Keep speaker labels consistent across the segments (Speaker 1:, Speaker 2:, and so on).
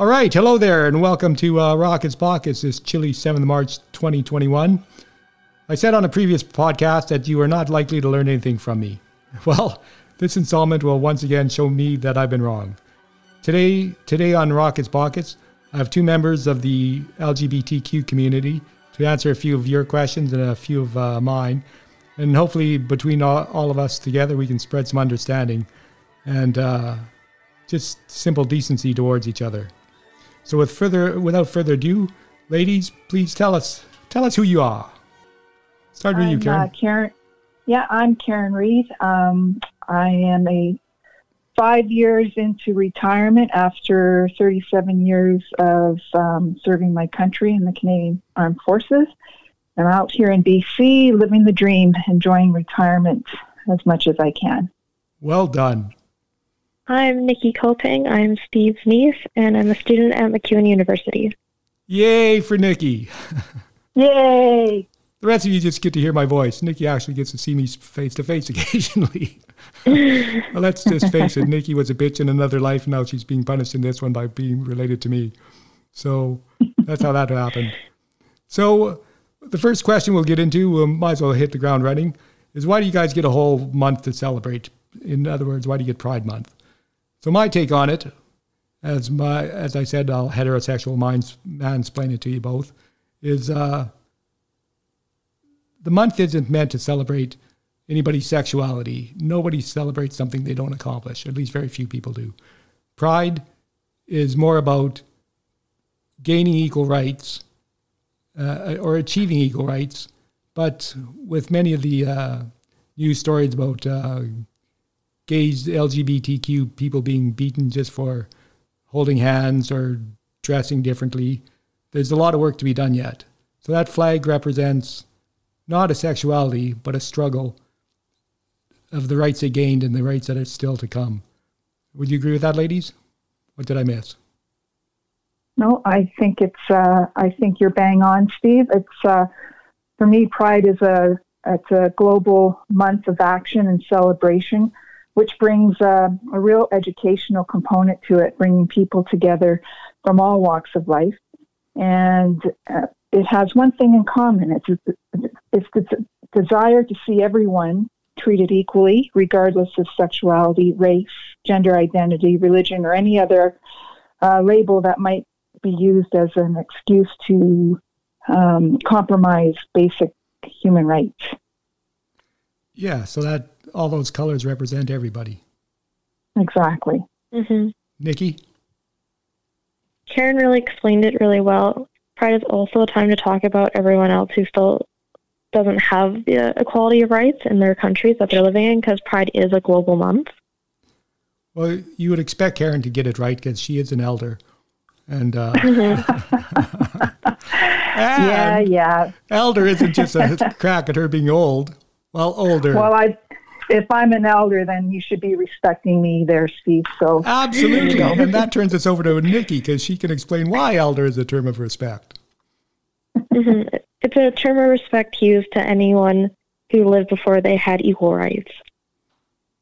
Speaker 1: All right, hello there, and welcome to uh, Rockets Pockets this chilly 7th March 2021. I said on a previous podcast that you are not likely to learn anything from me. Well, this installment will once again show me that I've been wrong. Today, today on Rockets Pockets, I have two members of the LGBTQ community to answer a few of your questions and a few of uh, mine. And hopefully, between all, all, of us together, we can spread some understanding and uh, just simple decency towards each other. So, with further, without further ado, ladies, please tell us tell us who you are. Start with
Speaker 2: I'm,
Speaker 1: you, Karen.
Speaker 2: Uh, Karen. Yeah, I'm Karen Reed. Um, I am a five years into retirement after 37 years of um, serving my country in the Canadian Armed Forces. I'm out here in BC, living the dream, enjoying retirement as much as I can.
Speaker 1: Well done.
Speaker 3: I'm Nikki Coping. I'm Steve's niece, and I'm a student at MacEwan University.
Speaker 1: Yay for Nikki.
Speaker 2: Yay.
Speaker 1: The rest of you just get to hear my voice. Nikki actually gets to see me face to face occasionally. well, let's just face it. Nikki was a bitch in another life. and Now she's being punished in this one by being related to me. So that's how that happened. So the first question we'll get into, we might as well hit the ground running, is why do you guys get a whole month to celebrate? In other words, why do you get Pride Month? So my take on it, as my as I said, I'll heterosexual minds mansplain it to you both, is uh, the month isn't meant to celebrate anybody's sexuality. Nobody celebrates something they don't accomplish. At least very few people do. Pride is more about gaining equal rights uh, or achieving equal rights, but with many of the uh, news stories about gays, LGBTQ people being beaten just for holding hands or dressing differently, there's a lot of work to be done yet. So that flag represents not a sexuality, but a struggle of the rights they gained and the rights that are still to come. Would you agree with that, ladies? What did I miss?
Speaker 2: No, I think it's. Uh, I think you're bang on, Steve. It's uh, for me. Pride is a it's a global month of action and celebration, which brings uh, a real educational component to it, bringing people together from all walks of life, and uh, it has one thing in common. It's it's the desire to see everyone treated equally, regardless of sexuality, race, gender identity, religion, or any other uh, label that might be used as an excuse to um, compromise basic human rights.
Speaker 1: Yeah, so that all those colors represent everybody.
Speaker 2: Exactly.
Speaker 3: Mm-hmm.
Speaker 1: Nikki?
Speaker 3: Karen really explained it really well. Pride is also a time to talk about everyone else who still doesn't have the equality of rights in their countries that they're living in because Pride is a global month.
Speaker 1: Well, you would expect Karen to get it right because she is an elder. And, uh,
Speaker 2: yeah, yeah.
Speaker 1: Elder isn't just a crack at her being old. Well, older.
Speaker 2: Well, I, if I'm an elder, then you should be respecting me there, Steve. So
Speaker 1: absolutely, and that turns us over to Nikki because she can explain why elder is a term of respect.
Speaker 3: Mm-hmm. It's a term of respect used to anyone who lived before they had equal rights.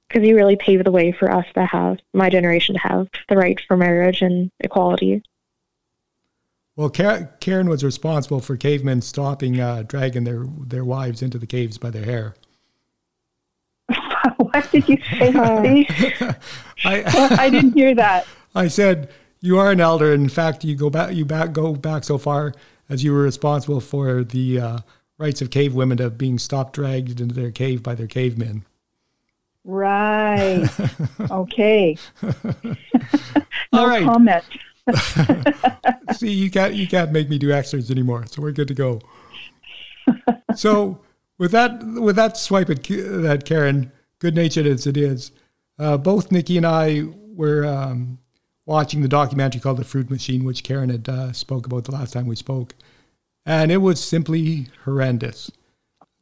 Speaker 3: Because you really paved the way for us to have, my generation to have, the right for marriage and equality.
Speaker 1: Well, Karen was responsible for cavemen stopping, uh, dragging their, their wives into the caves by their hair.
Speaker 2: what did you say? I, I didn't hear that.
Speaker 1: I said you are an elder. In fact, you go back. You back go back so far as you were responsible for the uh, rights of cave women of being stopped, dragged into their cave by their cavemen.
Speaker 2: Right. okay.
Speaker 1: no All right.
Speaker 2: comment.
Speaker 1: See, you can't you can't make me do extras anymore, so we're good to go. so with that with that swipe at that Karen, good natured as it is, uh, both Nikki and I were um, watching the documentary called The Fruit Machine, which Karen had uh, spoke about the last time we spoke, and it was simply horrendous.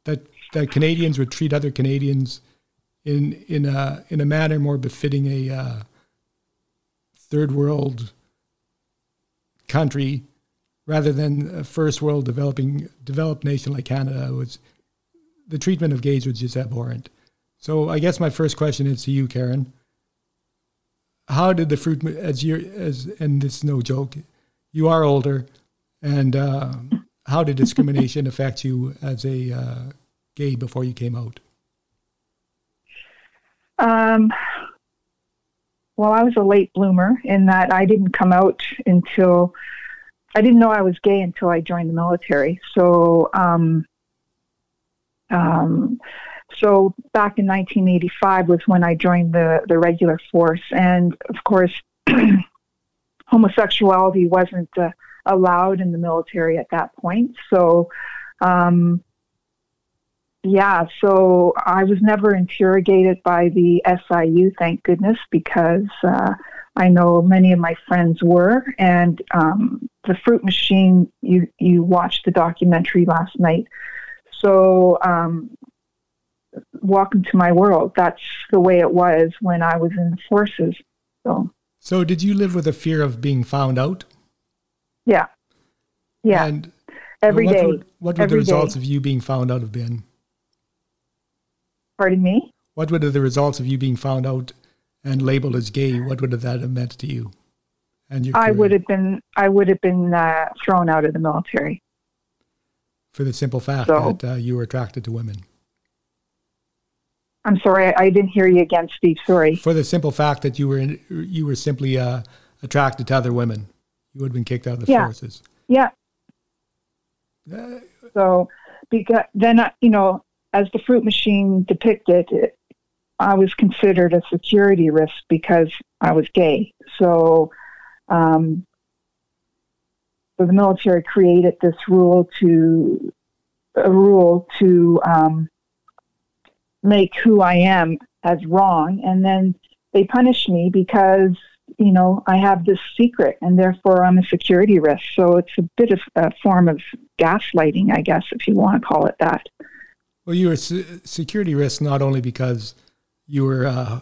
Speaker 1: That that Canadians would treat other Canadians in in a in a manner more befitting a uh, third world country rather than a first world developing developed nation like Canada was the treatment of gays was just abhorrent. So I guess my first question is to you, Karen how did the fruit as you as and this is no joke, you are older, and uh, how did discrimination affect you as a uh, gay before you came out?
Speaker 2: Um, well, I was a late bloomer in that I didn't come out until I didn't know I was gay until I joined the military. So, um, um, so back in 1985 was when I joined the the regular force, and of course, homosexuality wasn't uh, allowed in the military at that point. So, um, yeah, so I was never interrogated by the SIU, thank goodness, because uh, I know many of my friends were. And um, the Fruit Machine, you you watched the documentary last night. So, um, welcome to my world. That's the way it was when I was in the forces. So,
Speaker 1: so did you live with a fear of being found out?
Speaker 2: Yeah, yeah.
Speaker 1: And
Speaker 2: every
Speaker 1: what
Speaker 2: day.
Speaker 1: Would, what would the results
Speaker 2: day.
Speaker 1: of you being found out have been?
Speaker 2: Pardon me.
Speaker 1: What would the results of you being found out and labeled as gay? What would that have meant to you? And your
Speaker 2: I
Speaker 1: career?
Speaker 2: would have been I would have been uh, thrown out of the military.
Speaker 1: for the simple fact
Speaker 2: So-
Speaker 1: that uh, you were attracted to women.
Speaker 2: I'm sorry, I, I didn't hear you again, Steve. Sorry.
Speaker 1: For the simple fact that you were in, you were simply uh, attracted to other women, you would have been kicked out of the
Speaker 2: Yeah.
Speaker 1: forces.
Speaker 2: Yeah.
Speaker 1: Uh,
Speaker 2: So, because then I- you know, as the fruit machine depicted, it, I was considered a security risk because I was gay. So, um, so the military created this rule to a rule to um, make who I am as wrong, and then they punish me because you know I have this secret, and therefore I'm a security risk. So it's a bit of a form of gaslighting, I guess, if you want to call it that.
Speaker 1: Well, you were se- security risk not only because you were uh,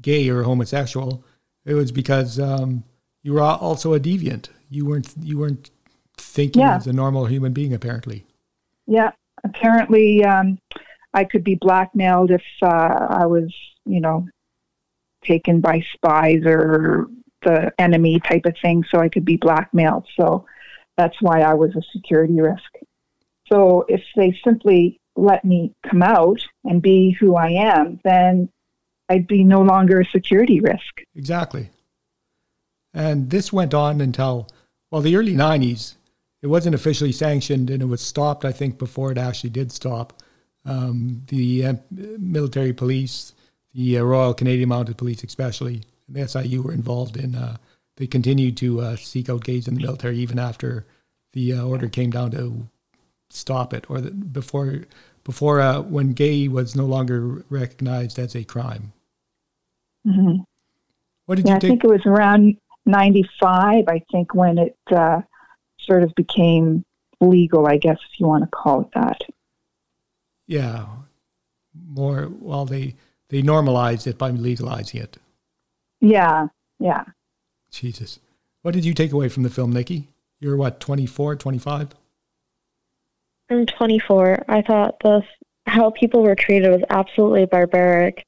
Speaker 1: gay or homosexual. It was because um, you were also a deviant. You weren't you weren't thinking
Speaker 2: Yeah.
Speaker 1: as a normal human being. Apparently,
Speaker 2: Yeah, apparently um, I could be blackmailed if uh, I was, you know, taken by spies or the enemy type of thing. So I could be blackmailed. So that's why I was a security risk. So if they simply let me come out and be who I am, then I'd be no longer a security risk.
Speaker 1: exactly. And this went on until well the early '90s. It wasn't officially sanctioned, and it was stopped. I think before it actually did stop. Um, the uh, military police, the uh, Royal Canadian Mounted Police, especially, and the SIU were involved in. Uh, they continued to uh, seek out gays in the military even after the uh, order came down to stop it, or the, before before uh, when gay was no longer recognized as a crime.
Speaker 2: hmm
Speaker 1: What did
Speaker 2: Yeah, I
Speaker 1: you take?
Speaker 2: think it was around 95, I think, when it uh, sort of became legal, I guess, if you want to call it that.
Speaker 1: Yeah, more. Well, they they normalized it by legalizing it.
Speaker 2: Yeah, yeah.
Speaker 1: Jesus, what did you take away from the film, Nikki? You're what 24, 25?
Speaker 3: I'm 24. I thought the how people were treated was absolutely barbaric,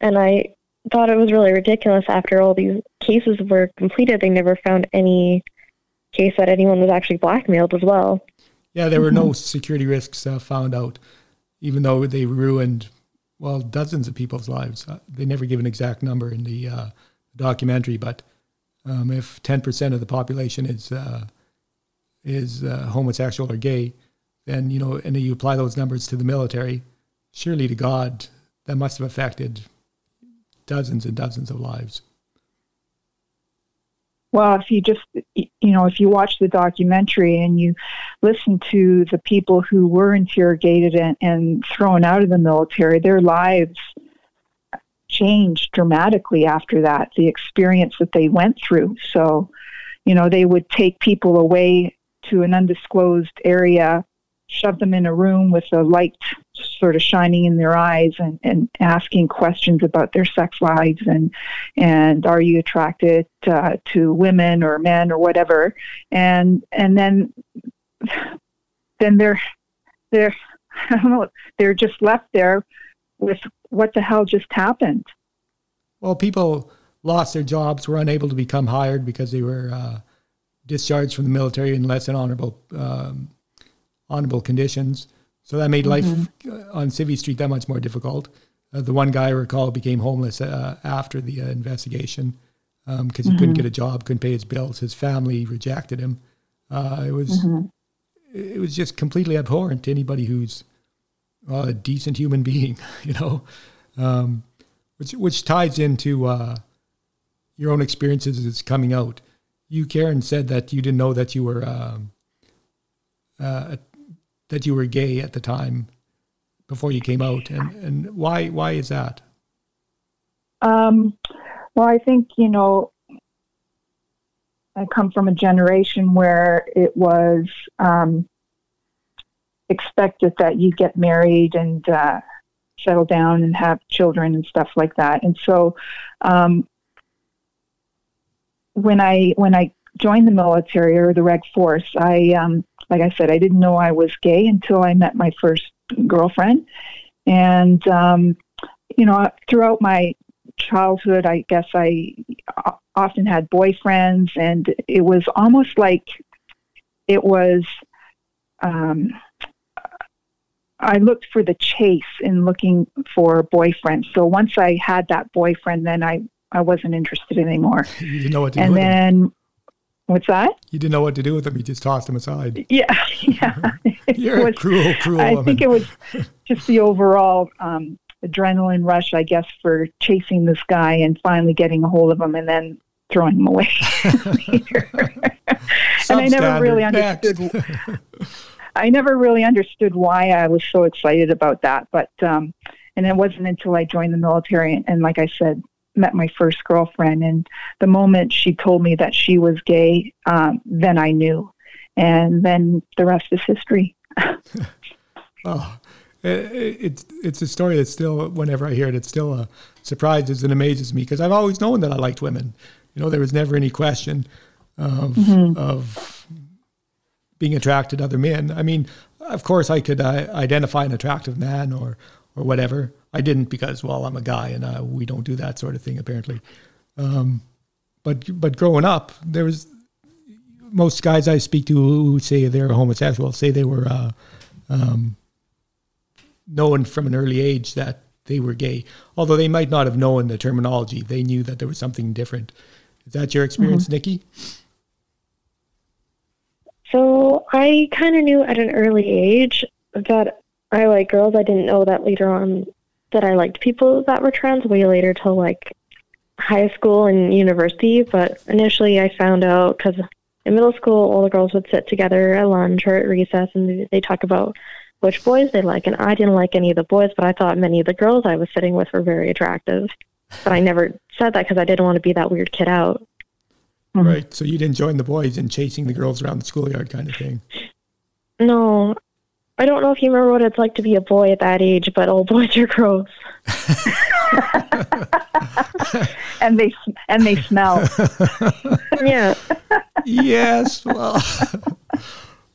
Speaker 3: and I thought it was really ridiculous. After all these cases were completed, they never found any case that anyone was actually blackmailed as well.
Speaker 1: Yeah, there were no security risks uh, found out, even though they ruined well dozens of people's lives. Uh, they never give an exact number in the uh, documentary, but um, if ten percent of the population is uh, is uh, homosexual or gay, then you know, and you apply those numbers to the military, surely to God, that must have affected dozens and dozens of lives.
Speaker 2: Well, if you just, you know, if you watch the documentary and you listen to the people who were interrogated and, and thrown out of the military, their lives changed dramatically after that, the experience that they went through. So, you know, they would take people away to an undisclosed area, shove them in a room with a light sort of shining in their eyes and, and asking questions about their sex lives and and are you attracted uh, to women or men or whatever and and then then they're they're I don't know they're just left there with what the hell just happened
Speaker 1: Well, people lost their jobs, were unable to become hired because they were uh, discharged from the military in less than honorable um, honorable conditions. So that made life mm-hmm. on Civvy Street that much more difficult. Uh, the one guy I recall became homeless uh, after the uh, investigation because um, he mm-hmm. couldn't get a job, couldn't pay his bills. His family rejected him. Uh, it was mm-hmm. it was just completely abhorrent to anybody who's a decent human being, you know, um, which which ties into uh, your own experiences as coming out. You, Karen, said that you didn't know that you were um, uh, that you were gay at the time before you came out, and and why why is that?
Speaker 2: Um, well, I think you know I come from a generation where it was um, expected that you get married and uh, settle down and have children and stuff like that. And so, um, when I when I joined the military or the Reg Force, I um, like I said, I didn't know I was gay until I met my first girlfriend, and um, you know, throughout my childhood, I guess I often had boyfriends, and it was almost like it was. Um, I looked for the chase in looking for boyfriends. So once I had that boyfriend, then I I wasn't interested anymore.
Speaker 1: You know what to
Speaker 2: and
Speaker 1: do. And
Speaker 2: then. What's that?
Speaker 1: You didn't know what to do with them. You just tossed them aside.
Speaker 2: Yeah, yeah.
Speaker 1: You're was, a cruel, cruel.
Speaker 2: I
Speaker 1: woman.
Speaker 2: think it was just the overall um, adrenaline rush, I guess, for chasing this guy and finally getting a hold of him, and then throwing him away and I never really understood. I never really understood why I was so excited about that, but um, and it wasn't until I joined the military and, and like I said, met my first girlfriend, and the moment she told me that she was gay, um, then I knew, and then the rest is history.
Speaker 1: oh, it's it's a story that still, whenever I hear it, it still uh, surprises and amazes me because I've always known that I liked women. You know, there was never any question of mm-hmm. of being attracted to other men. I mean, of course, I could uh, identify an attractive man or or whatever. I didn't because, well, I'm a guy and uh, we don't do that sort of thing apparently. Um, but but growing up, there was most guys I speak to who say they're homosexual say they were uh, um, known from an early age that they were gay, although they might not have known the terminology. They knew that there was something different. Is that your experience, mm-hmm. Nikki?
Speaker 3: So I kind of knew at an early age that I like girls. I didn't know that later on that I liked people that were trans way later till like high school and university. But initially, I found out because in middle school, all the girls would sit together at lunch or at recess and they talk about which boys they like. And I didn't like any of the boys, but I thought many of the girls I was sitting with were very attractive but I never said that because I didn't want to be that weird kid out.
Speaker 1: Right. So you didn't join the boys in chasing the girls around the schoolyard kind of thing.
Speaker 3: No. I don't know if you remember what it's like to be a boy at that age, but all boys are gross.
Speaker 2: and they and they smell.
Speaker 3: yeah.
Speaker 1: yes. Well,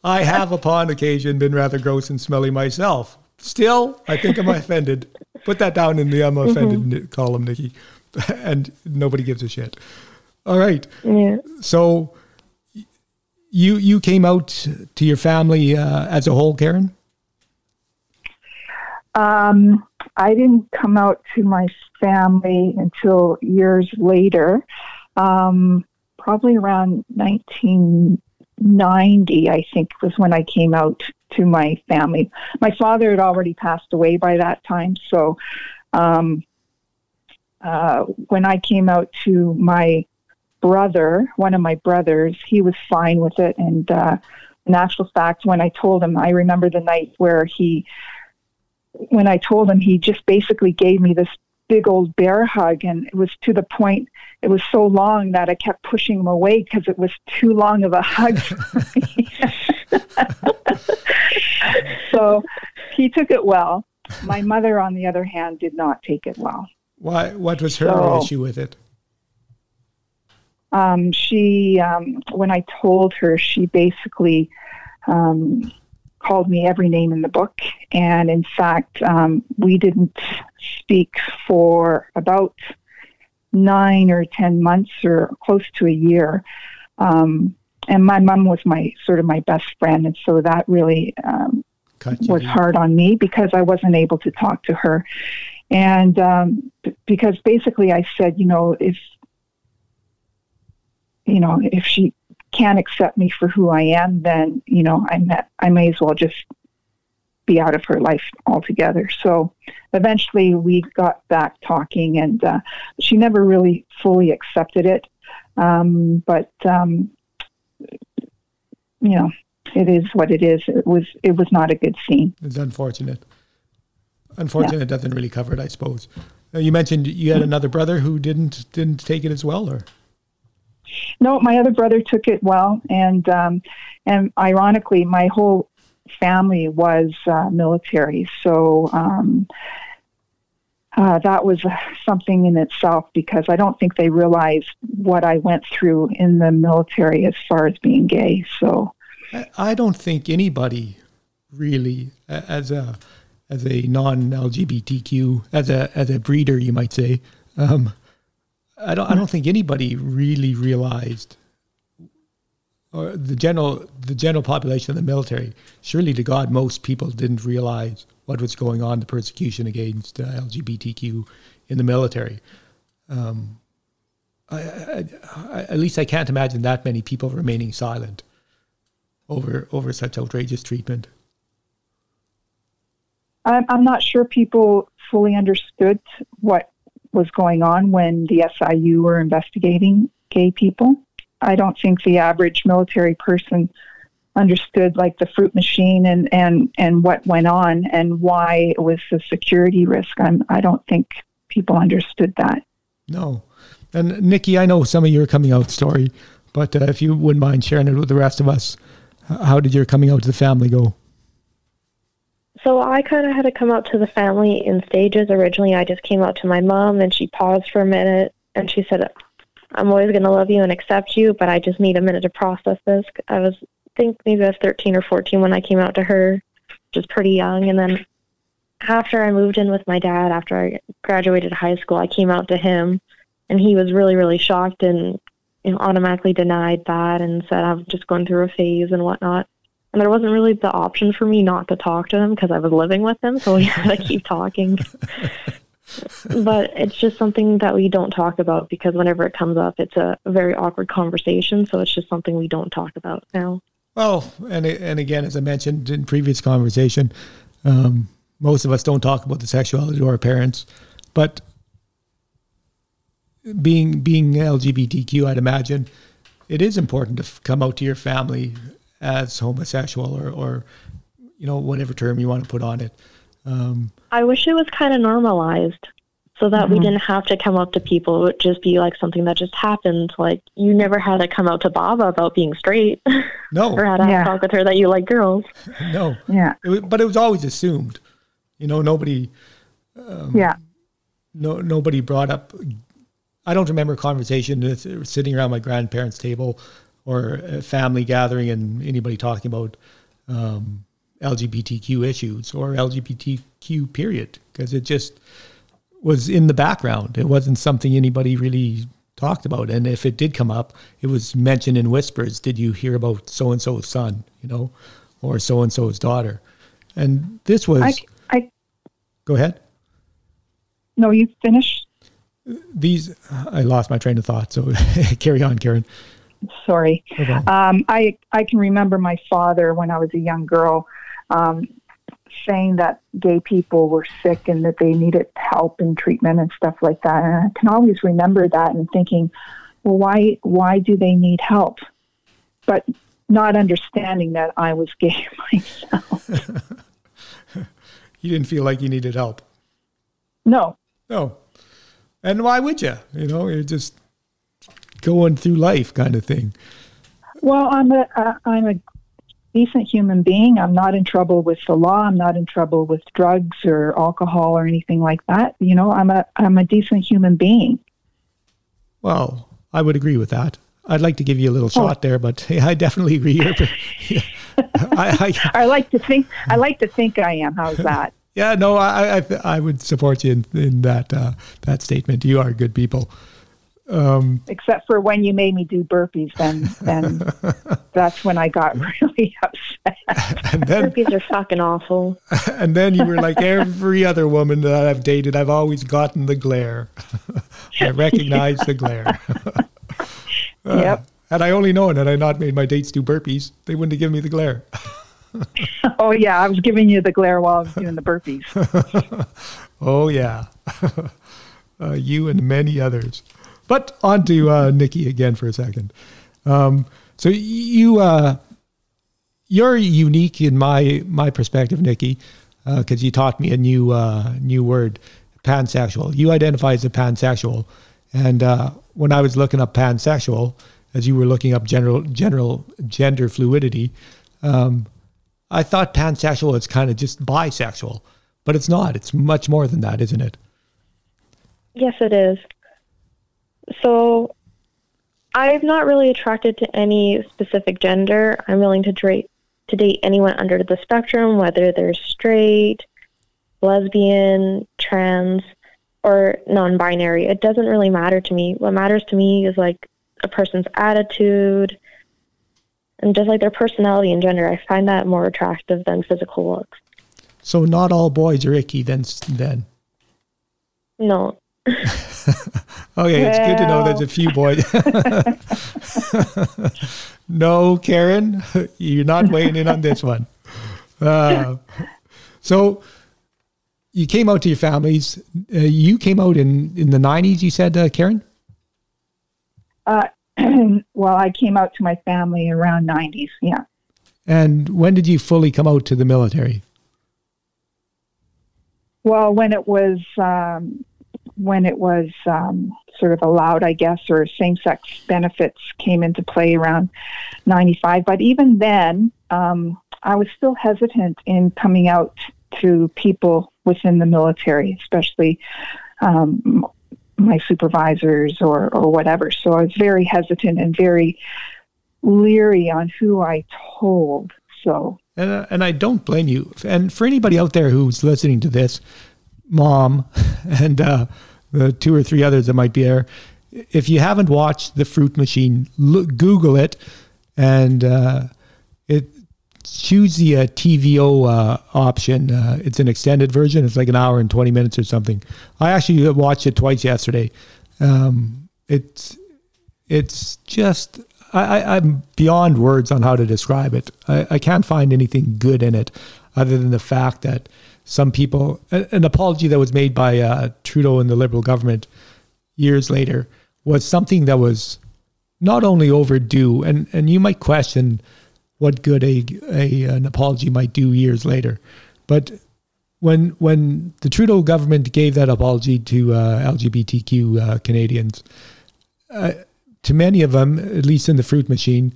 Speaker 1: I have upon occasion been rather gross and smelly myself. Still, I think I'm offended. Put that down in the I'm offended mm-hmm. column, Nikki. and nobody gives a shit. All right.
Speaker 3: Yeah.
Speaker 1: So you you came out to your family uh, as a whole, Karen?
Speaker 2: Um, I didn't come out to my family until years later, um, probably around 1990, I think was when I came out to my family. My father had already passed away by that time, so um, uh, when I came out to my brother, one of my brothers, he was fine with it. And uh, in actual fact, when I told him, I remember the night where he, when I told him, he just basically gave me this big old bear hug, and it was to the point. It was so long that I kept pushing him away because it was too long of a hug. so he took it well. My mother, on the other hand, did not take it well.
Speaker 1: Why? What was her so, issue with it?
Speaker 2: Um, she, um, when I told her, she basically um, called me every name in the book. And in fact, um, we didn't speak for about nine or 10 months or close to a year. Um, and my mom was my sort of my best friend. And so that really um, was hard on me because I wasn't able to talk to her. And um, because basically I said, you know, if, you know, if she can't accept me for who I am, then, you know, I, I may as well just be out of her life altogether. So eventually we got back talking, and uh, she never really fully accepted it. Um, but um, you know, it is what it is. It was it was not a good scene.
Speaker 1: It's unfortunate. Unfortunate yeah. doesn't really cover it, I suppose. You mentioned you had another brother who didn't didn't take it as well, or
Speaker 2: no, my other brother took it well, and um, and ironically, my whole family was uh, military. So um, uh, that was something in itself because I don't think they realized what I went through in the military as far as being gay. So
Speaker 1: I don't think anybody really, as a as a non-LGBTQ, as a as a breeder, you might say. Um, I don't I don't think anybody really realized or the general the general population of the military, surely to God, most people didn't realize what was going on, the persecution against uh, LGBTQ in the military. Um, I, I, I, at least I can't imagine that many people remaining silent over over such outrageous treatment.
Speaker 2: I'm, I'm not sure people fully understood what was going on when the SIU were investigating gay people. I don't think the average military person understood like the fruit machine and, and, and what went on and why it was a security risk. I'm, I don't think people understood that.
Speaker 1: No. And Nikki, I know some of your coming out story, but uh, if you wouldn't mind sharing it with the rest of us, how did your coming out to the family go?
Speaker 3: So I kind of had to come out to the family in stages. Originally, I just came out to my mom, and she paused for a minute, and she said, I'm always going to love you and accept you, but I just need a minute to process this. I was, I think maybe I was 13 or 14 when I came out to her, just pretty young. And then after I moved in with my dad, after I graduated high school, I came out to him, and he was really, really shocked and you know, automatically denied that and said I'm just going through a phase and whatnot. And there wasn't really the option for me not to talk to him because I was living with him, so we had to keep talking. but it's just something that we don't talk about because whenever it comes up, it's a very awkward conversation. So it's just something we don't talk about now.
Speaker 1: Well, and and again, as I mentioned in previous conversation, um, most of us don't talk about the sexuality to our parents, but being being LGBTQ, I'd imagine it is important to come out to your family as homosexual or, or you know whatever term you want to put on it.
Speaker 3: Um, I wish it was kind of normalized so that mm-hmm. we didn't have to come up to people. It would just be like something that just happened. Like you never had to come out to Baba about being straight.
Speaker 1: No.
Speaker 3: or had to yeah. talk with her that you like girls.
Speaker 1: No.
Speaker 2: Yeah.
Speaker 1: It, but it was always assumed. You know, nobody.
Speaker 2: Um, yeah.
Speaker 1: No, nobody brought up. I don't remember a conversation sitting around my grandparents' table or a family gathering and anybody talking about um, LGBTQ issues or LGBTQ period because it just was in the background. It wasn't something anybody really talked about. And if it did come up, it was mentioned in whispers. Did you hear about so and so's son, you know, or so and so's daughter? And this was. I, I, go ahead.
Speaker 2: No, you finish.
Speaker 1: These, I lost my train of thought. So carry on, Karen.
Speaker 2: Sorry. Okay. Um, I I can remember my father when I was a young girl um, saying that gay people were sick and that they needed help and treatment and stuff like that. And I can always remember that and thinking, well, why why do they need help? But not understanding that I was gay myself.
Speaker 1: you didn't feel like you needed help.
Speaker 2: No.
Speaker 1: No. And why would you? You know, you're just going through life kind of thing.
Speaker 2: Well, I'm a am a decent human being. I'm not in trouble with the law. I'm not in trouble with drugs or alcohol or anything like that. You know, I'm a I'm a decent human being.
Speaker 1: Well, I would agree with that. I'd like to give you a little oh. shot there, but yeah, I definitely agree.
Speaker 2: yeah. I, I, I, like to think I like to think I am. How's that?
Speaker 1: Yeah, no, I I, I would support you in, in that uh, that statement. You are good people. Um,
Speaker 2: Except for when you made me do burpees, then then that's when I got really upset.
Speaker 1: and then
Speaker 3: Burpees are fucking awful.
Speaker 1: and then you were like every other woman that I've dated. I've always gotten the glare. I recognize the glare.
Speaker 2: Yep.
Speaker 1: Had I only known, had I not made my dates do burpees, they wouldn't have given me the glare.
Speaker 2: Oh yeah, I was giving you the glare while I was doing the burpees.
Speaker 1: Oh yeah, uh, you and many others. But on to uh, Nikki again for a second. Um, so you uh, you're unique in my my perspective, Nikki, because you taught me a new uh, new word, pansexual. You identify as a pansexual, and uh, when I was looking up pansexual, as you were looking up general general gender fluidity, um, I thought pansexual is kind of just bisexual, but it's not. It's much more than that, isn't it?
Speaker 3: Yes, it is. So, I'm not really attracted to any specific gender. I'm willing to date to date anyone under the spectrum, whether they're straight, lesbian, trans, or non-binary. It doesn't really matter to me. What matters to me is like a person's attitude and just like their personality and gender. I find that more attractive than physical looks.
Speaker 1: So not all boys are icky then. Then
Speaker 3: No,
Speaker 1: okay, it's good to know there's a few boys. no, Karen, you're not weighing in on this one. Uh, so you came out to your families. Uh, you came out in in the '90s. You said, uh, Karen.
Speaker 2: Uh, well, I came out to my family around 90s. Yeah.
Speaker 1: And when did you fully come out to the military?
Speaker 2: Well, when it was um, when it was um, sort of allowed, I guess, or same-sex benefits came into play around '95. But even then, um, I was still hesitant in coming out to people within the military, especially um, my supervisors or or whatever. So I was very hesitant and very leery on who I told. So
Speaker 1: And, uh, and I don't blame you. And for anybody out there who's listening to this, mom and uh, the two or three others that might be there, if you haven't watched The Fruit Machine, look, Google it and uh, it choose the uh, TVO uh, option. Uh, it's an extended version. It's like an hour and 20 minutes or something. I actually watched it twice yesterday. Um, it's it's just I, I'm beyond words on how to describe it. I, I can't find anything good in it, other than the fact that some people an, apology that was made by uh, Trudeau and the Liberal government years later was something that was not only overdue, and and you might question what good a, a an apology might do years later, but when when the Trudeau government gave that apology to uh, LGBTQ uh, Canadians, uh, to many of them, at least in the fruit machine,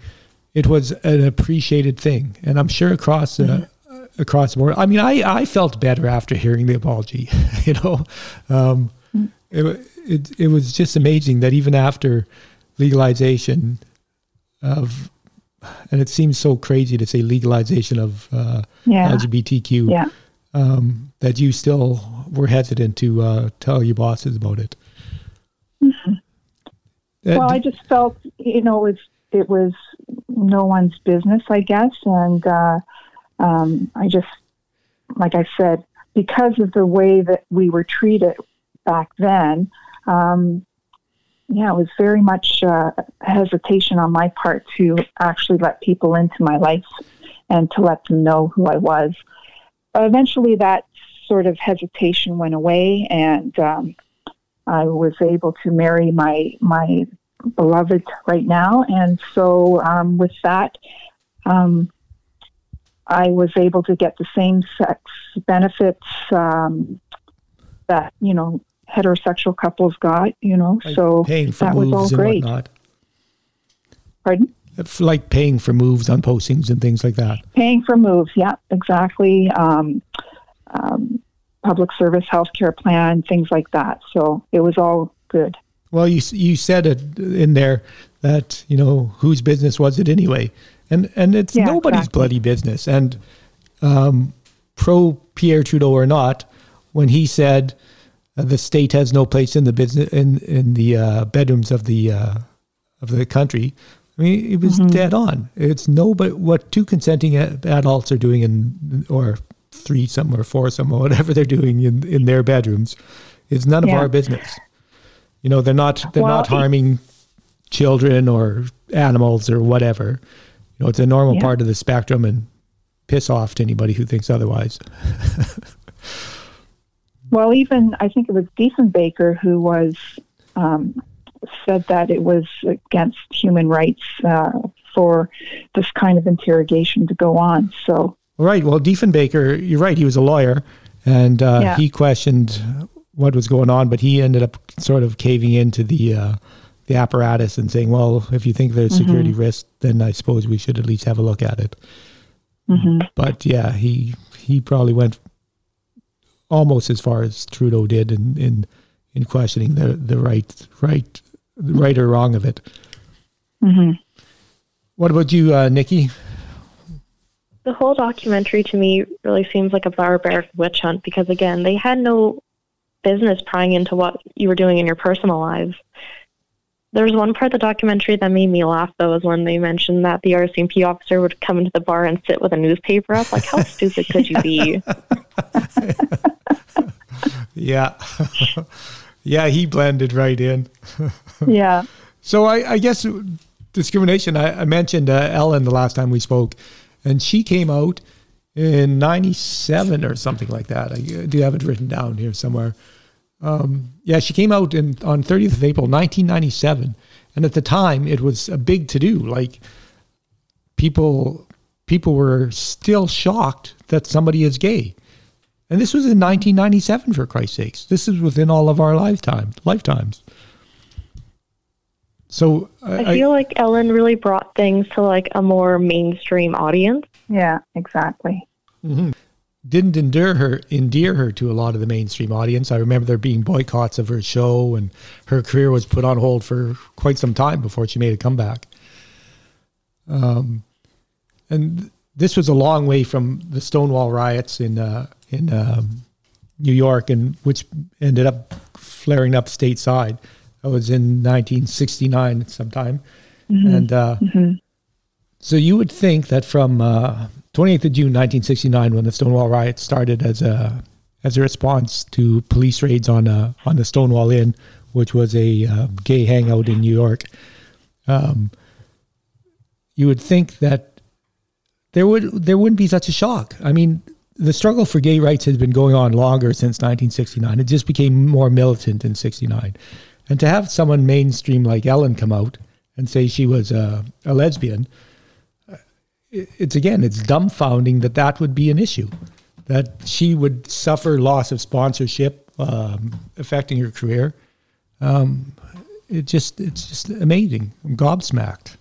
Speaker 1: it was an appreciated thing, and I'm sure across uh, across the board. I mean, I I felt better after hearing the apology. you know, um, it, it it was just amazing that even after legalization of, and it seems so crazy to say legalization of uh,
Speaker 2: yeah,
Speaker 1: LGBTQ
Speaker 2: yeah.
Speaker 1: um, that you still were hesitant to uh, tell your bosses about it. Uh,
Speaker 2: Well, I just felt, you know, it was, it was no one's business, I guess. And uh, um, I just, like I said, because of the way that we were treated back then, um, yeah, it was very much uh, hesitation on my part to actually let people into my life and to let them know who I was. Eventually, that sort of hesitation went away, and um, I was able to marry my my beloved right now, and so um, with that, um, I was able to get the same sex benefits um, that you know heterosexual couples got. You know,
Speaker 1: like
Speaker 2: so
Speaker 1: paying for
Speaker 2: that was all great.
Speaker 1: whatnot.
Speaker 2: Pardon?
Speaker 1: Like paying for moves on postings and things like that.
Speaker 2: Paying for moves, yeah, exactly. Um, um, public service healthcare plan, things like that. So it was all good.
Speaker 1: Well, you you said it in there that you know whose business was it anyway, and and it's
Speaker 2: Yeah,
Speaker 1: nobody's
Speaker 2: exactly.
Speaker 1: bloody business. And um, pro Pierre Trudeau or not, when he said uh, the state has no place in the business in in the uh, bedrooms of the uh, of the country. I mean, it was dead on. It's no, but what two consenting adults are doing in or three some or four some or whatever they're doing in in their bedrooms is none of
Speaker 2: Yeah.
Speaker 1: our business. You know, they're not they're
Speaker 2: Well,
Speaker 1: not harming children or animals or whatever. Know, it's a normal
Speaker 2: Yeah.
Speaker 1: part of the spectrum, and piss off to anybody who thinks otherwise.
Speaker 2: Well, even I think it was Diefenbaker who was um, said that it was against human rights uh, for this kind of interrogation to go on. So
Speaker 1: Right. Well, Diefenbaker, you're right. He was a lawyer, and uh,
Speaker 2: Yeah.
Speaker 1: he questioned what was going on, but he ended up sort of caving into the uh, the apparatus and saying, "Well, if you think there's
Speaker 2: Mm-hmm.
Speaker 1: security risk, then I suppose we should at least have a look at it."
Speaker 2: mhm.
Speaker 1: But yeah, he he probably went almost as far as Trudeau did in in, in questioning the the right right the right or wrong of it.
Speaker 2: Mhm.
Speaker 1: What about you, uh, Nikki?
Speaker 3: The whole documentary to me really seems like a barbaric witch hunt because, again, they had no business prying into what you were doing in your personal lives. There was one part of the documentary that made me laugh, though, was when they mentioned that the RCMP officer would come into the bar and sit with a newspaper up. Like, how stupid could you be?
Speaker 1: Yeah, yeah, he blended right in.
Speaker 2: yeah,
Speaker 1: So I, I guess discrimination. I, I mentioned uh, Ellen the last time we spoke, and she came out in '97 or something like that. I do have it written down here somewhere. Um, yeah, she came out in on 30th of April 1997, and at the time it was a big to do. Like people people were still shocked that somebody is gay. And this was in 1997 for Christ's sakes. This is within all of our lifetime lifetimes. So
Speaker 3: I feel like Ellen really brought things to like a more mainstream audience.
Speaker 2: yeah, exactly.
Speaker 1: Didn't endear her endear her to a lot of the mainstream audience. I remember there being boycotts of her show, and her career was put on hold for quite some time before she made a comeback. Um, and this was a long way from the Stonewall riots in uh, in um, New York, and which ended up flaring up stateside. That was in 1969 sometime, and uh, so you would think that from uh, 28th of June 1969, when the Stonewall riots started as a as a response to police raids on uh, on the Stonewall Inn, which was a uh, gay hangout in New York, um, you would think that there would there wouldn't be such a shock. I mean, the struggle for gay rights has been going on longer since 1969. It just became more militant in 69. And to have someone mainstream like Ellen come out and say she was a, a lesbian, it's again, it's dumbfounding that that would be an issue, that she would suffer loss of sponsorship um, affecting her career. Um, it just, it's just amazing. I'm gobsmacked.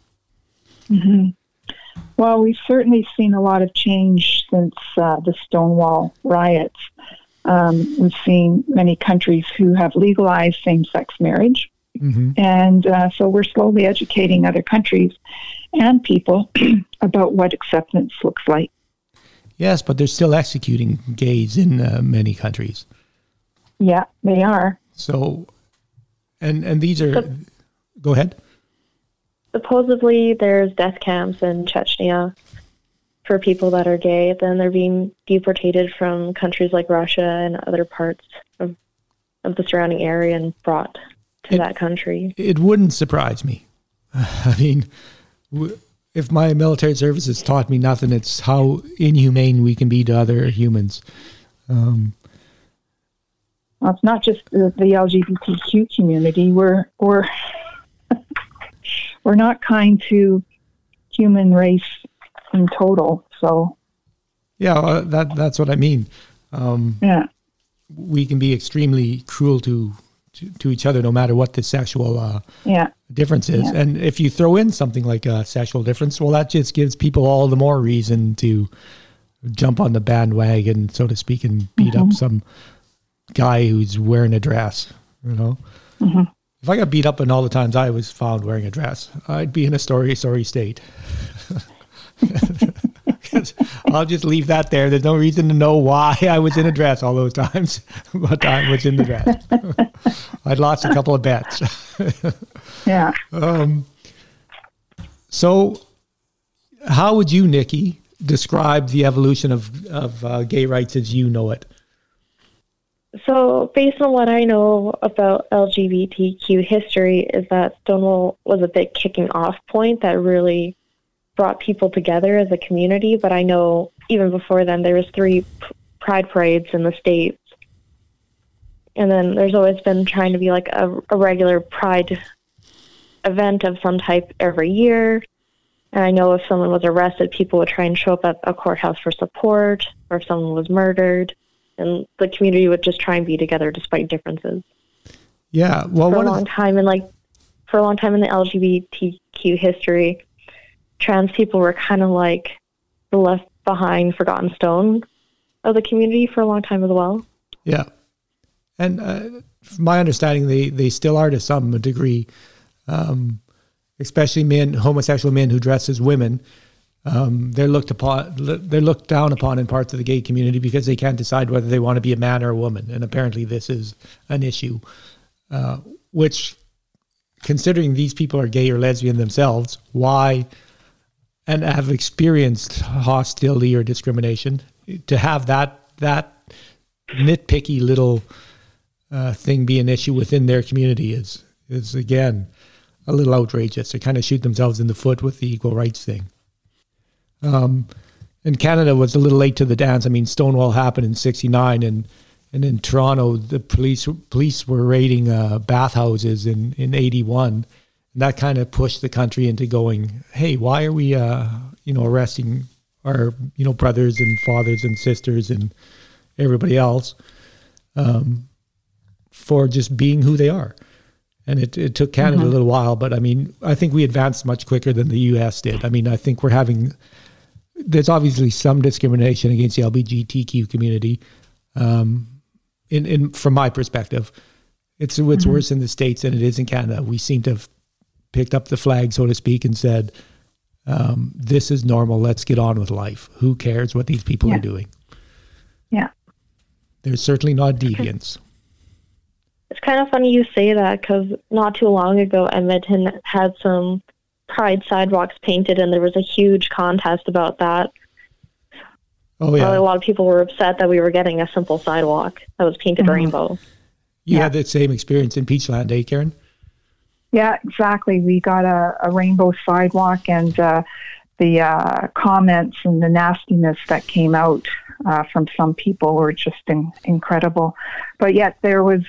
Speaker 2: Well, we've certainly seen a lot of change since uh, the Stonewall riots. Um, we've seen many countries who have legalized same sex marriage. And uh, so we're slowly educating other countries and people about what acceptance looks like.
Speaker 1: Yes, but they're still executing gays in uh, many countries.
Speaker 2: Yeah, they are.
Speaker 1: So, and and these are. Go ahead.
Speaker 3: Supposedly, there's death camps in Chechnya for people that are gay. Then they're being deported from countries like Russia and other parts of, of the surrounding area and brought to
Speaker 1: It-
Speaker 3: that country.
Speaker 1: It wouldn't surprise me. I mean, if my military service has taught me nothing, it's how inhumane we can be to other humans. Um,
Speaker 2: Well, it's not just the, the LGBTQ community. We're we're we're not kind to human race in total. So
Speaker 1: yeah, uh, that that's what I mean. Um,
Speaker 2: yeah,
Speaker 1: we can be extremely cruel to, to to each other, no matter what the sexual uh,
Speaker 2: yeah,
Speaker 1: difference is.
Speaker 2: Yeah.
Speaker 1: And if you throw in something like a sexual difference, well, that just gives people all the more reason to jump on the bandwagon, so to speak, and beat up some guy who's wearing a dress. You know, if I got beat up in all the times I was found wearing a dress, I'd be in a sorry, sorry state. I'll just leave that there. There's no reason to know why I was in a dress all those times, but I was in the dress. I'd lost a couple of bets.
Speaker 2: Yeah.
Speaker 1: Um, so, how would you, Nikki, describe the evolution of of uh, gay rights as you know it?
Speaker 3: So, based on what I know about LGBTQ history, is that Stonewall was a big kicking off point that really brought people together as a community. But I know even before then, there was three pride parades in the states, and then there's always been trying to be like a, a regular pride event of some type every year. And I know if someone was arrested, people would try and show up at a courthouse for support, or if someone was murdered and the community would just try and be together despite differences.
Speaker 1: Yeah, well,
Speaker 3: for a long time, and like for a long time in the LGBTQ history, trans people were kind of like the left behind, forgotten stone of the community for a long time as well.
Speaker 1: Yeah, and uh, from my understanding, they they still are to some degree, um, especially men, homosexual men who dress as women um, they're looked upon they're looked down upon in parts of the gay community because they can't decide whether they want to be a man or a woman. And apparently this is an issue uh, which considering these people are gay or lesbian themselves why and have experienced hostility or discrimination to have that that nitpicky little uh, thing be an issue within their community is is again a little outrageous. They kind of shoot themselves in the foot with the equal rights thing. Um, and Canada was a little late to the dance. I mean, Stonewall happened in '69, and and in Toronto, the police police were raiding uh, bathhouses in in '81, and that kind of pushed the country into going, "Hey, why are we, uh, you know, arresting our you know brothers and fathers and sisters and everybody else um, for just being who they are?" And it, it took Canada mm-hmm. a little while, but I mean, I think we advanced much quicker than the U.S. did. I mean, I think we're having there's obviously some discrimination against the LGBTQ community. Um, in, in from my perspective, it's it's mm-hmm. worse in the states than it is in Canada. We seem to have picked up the flag, so to speak, and said, um, "This is normal. Let's get on with life. Who cares what these people
Speaker 2: yeah.
Speaker 1: are doing?"
Speaker 2: Yeah,
Speaker 1: there's certainly not deviance.
Speaker 3: It's kind of funny you say that because not too long ago, Edmonton had some pride sidewalks painted, and there was a huge contest about that.
Speaker 1: Oh yeah,
Speaker 3: Probably a lot of people were upset that we were getting a simple sidewalk that was painted mm-hmm. rainbow.
Speaker 1: You yeah. had that same experience in Peachland, eh, Karen?
Speaker 2: Yeah, exactly. We got a, a rainbow sidewalk, and uh, the uh, comments and the nastiness that came out uh, from some people were just in, incredible. But yet, there was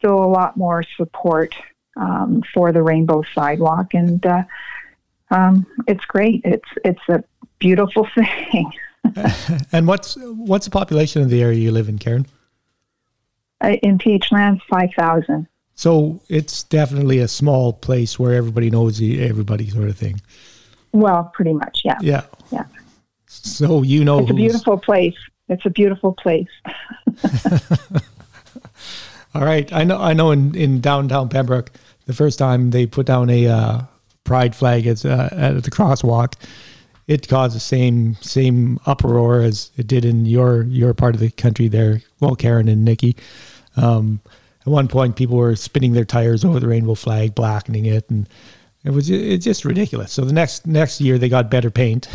Speaker 2: still a lot more support um, for the rainbow sidewalk, and uh, um, it's great. It's it's a beautiful thing.
Speaker 1: and what's what's the population of the area you live in, Karen?
Speaker 2: Uh, in Peachland, five thousand.
Speaker 1: So it's definitely a small place where everybody knows everybody, sort of thing.
Speaker 2: Well, pretty much, yeah.
Speaker 1: Yeah.
Speaker 2: Yeah.
Speaker 1: So you know,
Speaker 2: it's a beautiful place. It's a beautiful place.
Speaker 1: All right, I know. I know. In in downtown Pembroke, the first time they put down a uh, pride flag as, uh, at the crosswalk, it caused the same same uproar as it did in your your part of the country there. Well, Karen and Nikki. Um, at one point, people were spinning their tires over the rainbow flag, blackening it, and it was it's just ridiculous. So the next next year, they got better paint,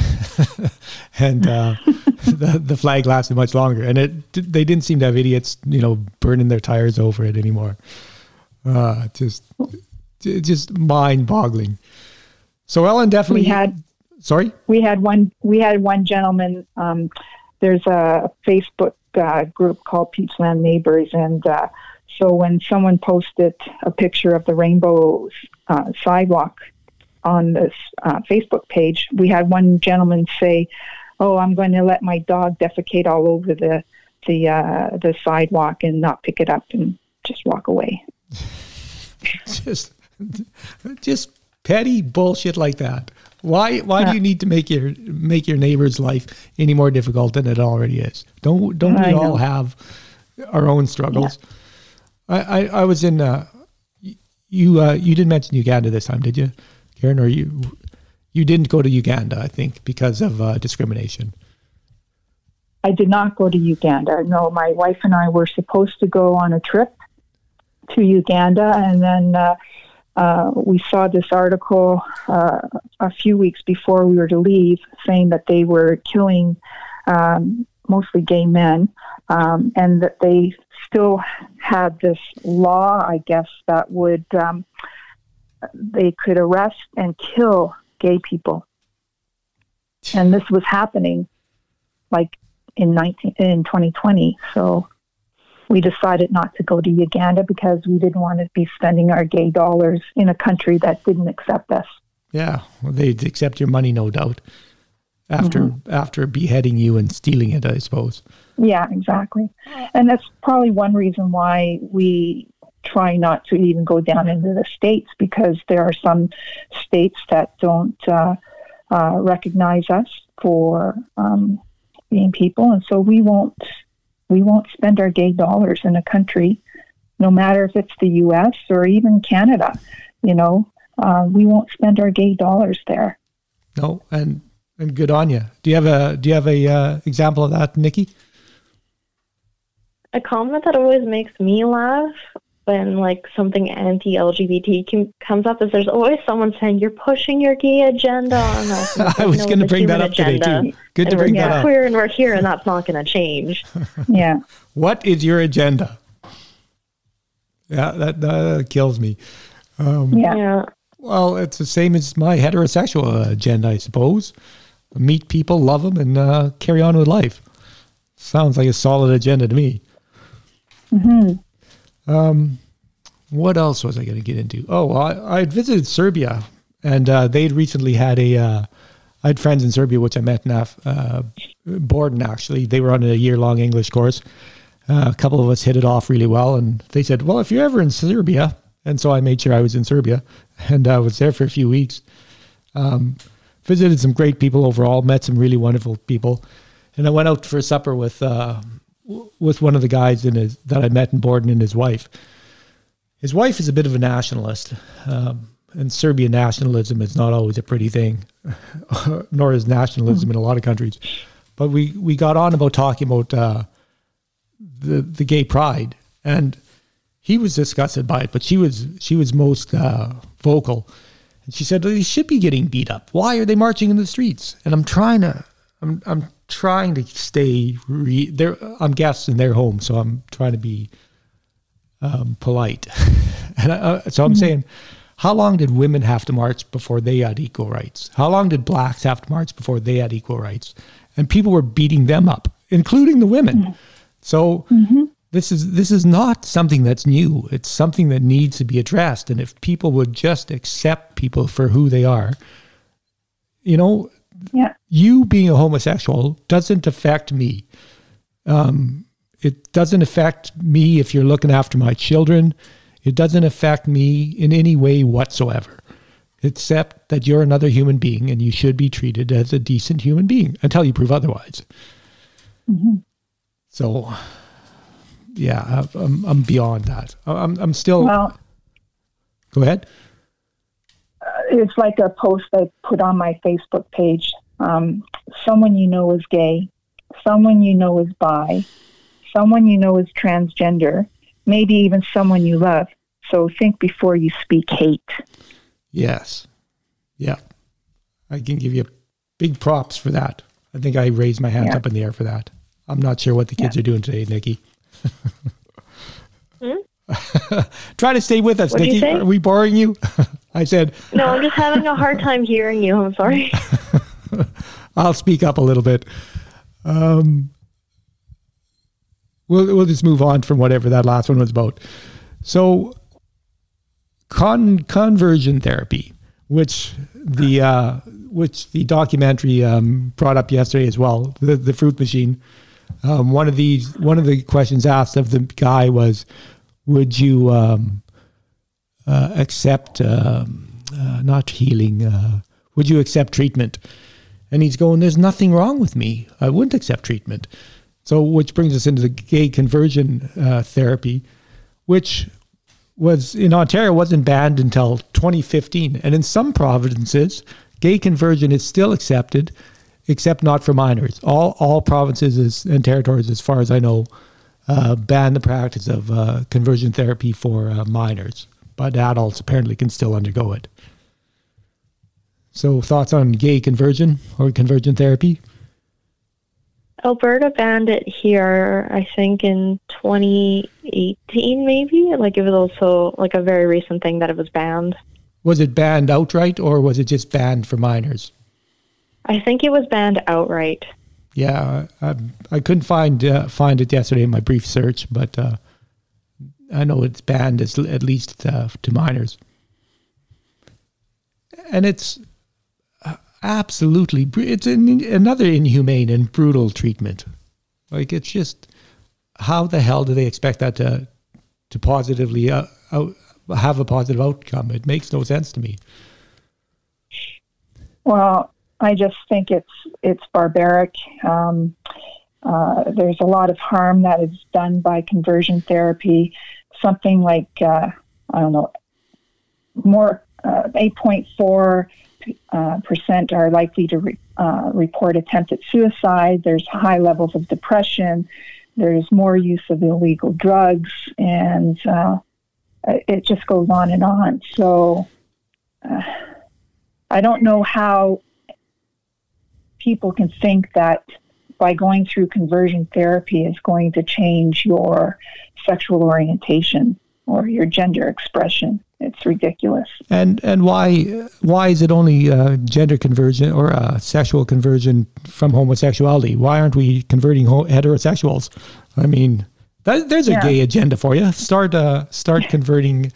Speaker 1: and uh, the the flag lasted much longer. And it they didn't seem to have idiots, you know, burning their tires over it anymore. Uh, just just mind boggling. So Ellen definitely
Speaker 2: we had.
Speaker 1: Sorry,
Speaker 2: we had one. We had one gentleman. Um, there's a Facebook uh, group called Peachland Neighbors, and uh, so when someone posted a picture of the rainbow uh, sidewalk on this uh, Facebook page, we had one gentleman say, "Oh, I'm going to let my dog defecate all over the the uh, the sidewalk and not pick it up and just walk away."
Speaker 1: just just petty bullshit like that. Why why do you need to make your make your neighbor's life any more difficult than it already is? Don't don't we all have our own struggles? Yeah. I, I, I was in uh, you uh, you didn't mention Uganda this time, did you, Karen? Or you you didn't go to Uganda, I think, because of uh, discrimination.
Speaker 2: I did not go to Uganda. No, my wife and I were supposed to go on a trip to Uganda, and then uh, uh, we saw this article uh, a few weeks before we were to leave saying that they were killing um, mostly gay men, um, and that they still had this law, I guess, that would um, they could arrest and kill gay people, and this was happening like in 19 in 2020. So we decided not to go to Uganda because we didn't want to be spending our gay dollars in a country that didn't accept us.
Speaker 1: Yeah, well, they'd accept your money, no doubt. After mm-hmm. after beheading you and stealing it, I suppose.
Speaker 2: Yeah, exactly. And that's probably one reason why we try not to even go down into the states because there are some states that don't uh, uh, recognize us for um, being people, and so we won't we won't spend our gay dollars in a country, no matter if it's the U.S. or even Canada. You know, uh, we won't spend our gay dollars there.
Speaker 1: No, and and good on you. Do you have a Do you have a uh, example of that, Nikki?
Speaker 3: A comment that always makes me laugh when like something anti-LGBT comes up is there's always someone saying you're pushing your gay agenda on us.
Speaker 1: I was going to bring that up agenda. today too. Good to bring that up.
Speaker 3: Queer and we're here, and that's not going to change.
Speaker 2: yeah.
Speaker 1: What is your agenda? Yeah, that uh, kills me.
Speaker 3: Um, yeah. yeah.
Speaker 1: Well, it's the same as my heterosexual agenda, I suppose. Meet people, love them, and uh, carry on with life. Sounds like a solid agenda to me.
Speaker 2: Hmm.
Speaker 1: Um, what else was I going to get into? Oh, I, I visited Serbia, and uh, they'd recently had a. Uh, I had friends in Serbia, which I met in uh, Borden. Actually, they were on a year-long English course. Uh, a couple of us hit it off really well, and they said, "Well, if you're ever in Serbia," and so I made sure I was in Serbia, and I was there for a few weeks. Um, visited some great people overall, met some really wonderful people, and I went out for supper with uh, with one of the guys in his that I met in Borden and his wife. His wife is a bit of a nationalist, um, and Serbian nationalism is not always a pretty thing, nor is nationalism mm-hmm. in a lot of countries. But we we got on about talking about uh, the the gay pride, and he was disgusted by it, but she was she was most uh, vocal, and she said they should be getting beat up. Why are they marching in the streets? And I'm trying to I'm I'm trying to stay re- there. I'm guests in their home, so I'm trying to be um, polite. and I, uh, so I'm mm-hmm. saying, how long did women have to march before they had equal rights? How long did blacks have to march before they had equal rights? And people were beating them up, including the women. Mm-hmm. So mm-hmm. This is this is not something that's new. It's something that needs to be addressed. And if people would just accept people for who they are, you know,
Speaker 2: yeah.
Speaker 1: You being a homosexual doesn't affect me. Um, it doesn't affect me if you're looking after my children. It doesn't affect me in any way whatsoever, except that you're another human being and you should be treated as a decent human being until you prove otherwise. Mm-hmm. So, yeah, I'm, I'm beyond that. I'm, I'm still.
Speaker 2: Well,
Speaker 1: go ahead
Speaker 2: it's like a post I put on my Facebook page. Um, someone you know is gay, someone you know is bi, someone you know is transgender, maybe even someone you love. So think before you speak hate.
Speaker 1: Yes. Yeah. I can give you big props for that. I think I raised my hands yeah. up in the air for that. I'm not sure what the kids yeah. are doing today, Nikki. Hmm? Try to stay with us, what Nikki. Are we boring you? I said.
Speaker 3: No, I'm just having a hard time hearing you. I'm sorry.
Speaker 1: I'll speak up a little bit. Um, we'll we'll just move on from whatever that last one was about. So, con conversion therapy, which the uh, which the documentary um, brought up yesterday as well, the the fruit machine. Um, one of these one of the questions asked of the guy was, would you um, uh, accept um, uh, not healing? Uh, would you accept treatment? And he's going, "There's nothing wrong with me. I wouldn't accept treatment." So, which brings us into the gay conversion uh, therapy, which was in Ontario wasn't banned until 2015, and in some provinces, gay conversion is still accepted except not for minors. All all provinces is, and territories, as far as I know, uh, ban the practice of uh, conversion therapy for uh, minors, but adults apparently can still undergo it. So, thoughts on gay conversion or conversion therapy?
Speaker 3: Alberta banned it here, I think, in 2018, maybe. Like it was also like a very recent thing that it was banned.
Speaker 1: Was it banned outright, or was it just banned for minors?
Speaker 3: I think it was banned outright.
Speaker 1: Yeah, I, I couldn't find uh, find it yesterday in my brief search, but uh, I know it's banned as, at least uh, to minors, and it's absolutely it's an, another inhumane and brutal treatment. Like it's just how the hell do they expect that to to positively uh, out, have a positive outcome? It makes no sense to me.
Speaker 2: Well, I just think it's it's barbaric. Um, uh, there's a lot of harm that is done by conversion therapy. Something like uh, I don't know, more uh, 8.4 uh, percent are likely to re- uh, report attempted suicide. There's high levels of depression. There's more use of illegal drugs, and uh, it just goes on and on. So I don't know how people can think that by going through conversion therapy is going to change your sexual orientation or your gender expression. It's ridiculous.
Speaker 1: And and why why is it only uh, gender conversion or uh, sexual conversion from homosexuality? Why aren't we converting ho- heterosexuals? I mean, that, there's a yeah. gay agenda for you. Start uh, start converting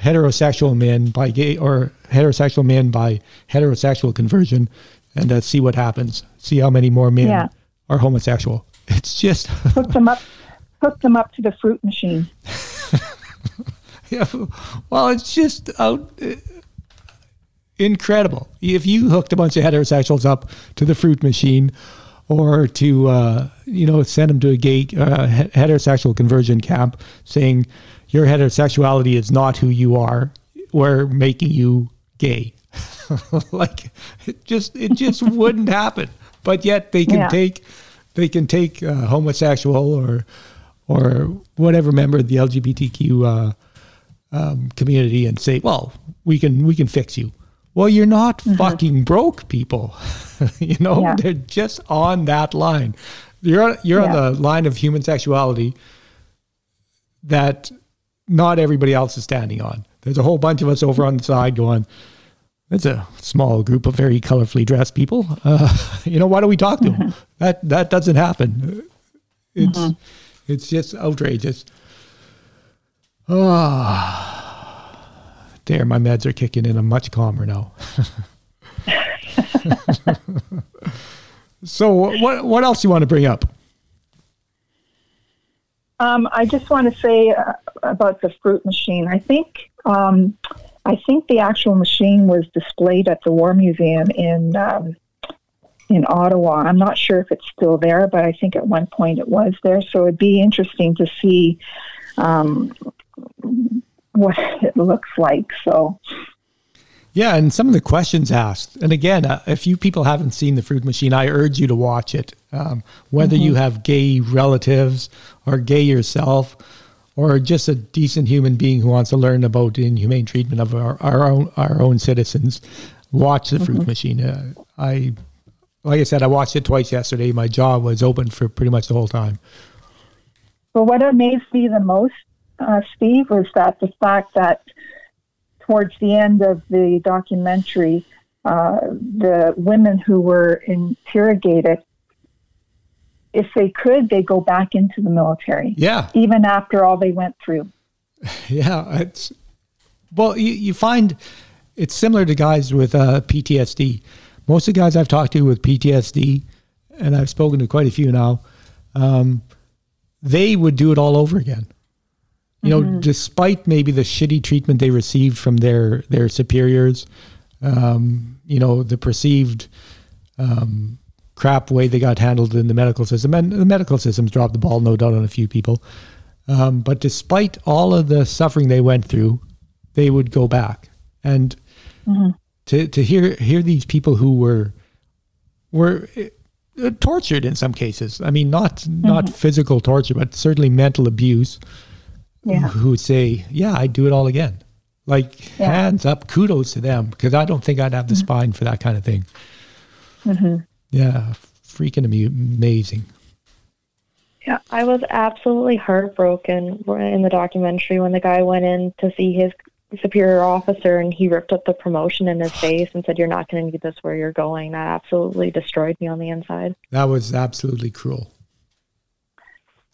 Speaker 1: heterosexual men by gay or heterosexual men by heterosexual conversion, and uh, see what happens. See how many more men yeah. are homosexual. It's just
Speaker 2: hook them up, hook them up to the fruit machine.
Speaker 1: yeah, well, it's just out, uh, incredible. If you hooked a bunch of heterosexuals up to the fruit machine, or to uh, you know send them to a gay uh, heterosexual conversion camp, saying your heterosexuality is not who you are, we're making you gay. like it just it just wouldn't happen. But yet they can yeah. take they can take uh, homosexual or or whatever member of the LGBTQ uh, um, community and say, well, we can we can fix you. Well, you're not mm-hmm. fucking broke, people. you know, yeah. they're just on that line. You're you're yeah. on the line of human sexuality that not everybody else is standing on. There's a whole bunch of us over on the side going. It's a small group of very colorfully dressed people. Uh, you know, why don't we talk to them? That that doesn't happen. It's mm-hmm. it's just outrageous. Oh, there, my meds are kicking in. I'm much calmer now. so, what what else do you want to bring up?
Speaker 2: Um, I just want to say uh, about the fruit machine. I think um, I think the actual machine was displayed at the War Museum in um, in Ottawa. I'm not sure if it's still there, but I think at one point it was there. So it'd be interesting to see um, what it looks like. So.
Speaker 1: Yeah, and some of the questions asked, and again, uh, if you people haven't seen the Fruit Machine, I urge you to watch it. Um, whether mm-hmm. you have gay relatives or gay yourself, or just a decent human being who wants to learn about inhumane treatment of our, our own our own citizens, watch the Fruit mm-hmm. Machine. Uh, I, like I said, I watched it twice yesterday. My jaw was open for pretty much the whole time.
Speaker 2: Well, what amazed me the most uh, Steve, was that the fact that towards the end of the documentary, uh, the women who were interrogated, if they could, they go back into the military.
Speaker 1: Yeah.
Speaker 2: Even after all they went through.
Speaker 1: Yeah. It's, well, you, you find it's similar to guys with uh, PTSD. Most of the guys I've talked to with PTSD, and I've spoken to quite a few now, um, they would do it all over again you know, mm-hmm. despite maybe the shitty treatment they received from their their superiors, um, you know, the perceived um, crap way they got handled in the medical system, and the medical system's dropped the ball, no doubt, on a few people. Um, but despite all of the suffering they went through, they would go back, and mm-hmm. to to hear hear these people who were were uh, tortured in some cases. I mean, not not physical torture, but certainly mental abuse.
Speaker 2: Yeah.
Speaker 1: Who would say, "Yeah, I'd do it all again." Like
Speaker 2: Yeah.
Speaker 1: hands up, kudos to them because I don't think I'd have the spine for that kind of thing. Yeah, freaking amazing.
Speaker 2: Yeah.
Speaker 3: I was absolutely heartbroken in the documentary when the guy went in to see his superior officer and he ripped up the promotion in his face and said, You're not going to need this where you're going. That absolutely destroyed me on the inside.
Speaker 1: That was absolutely cruel.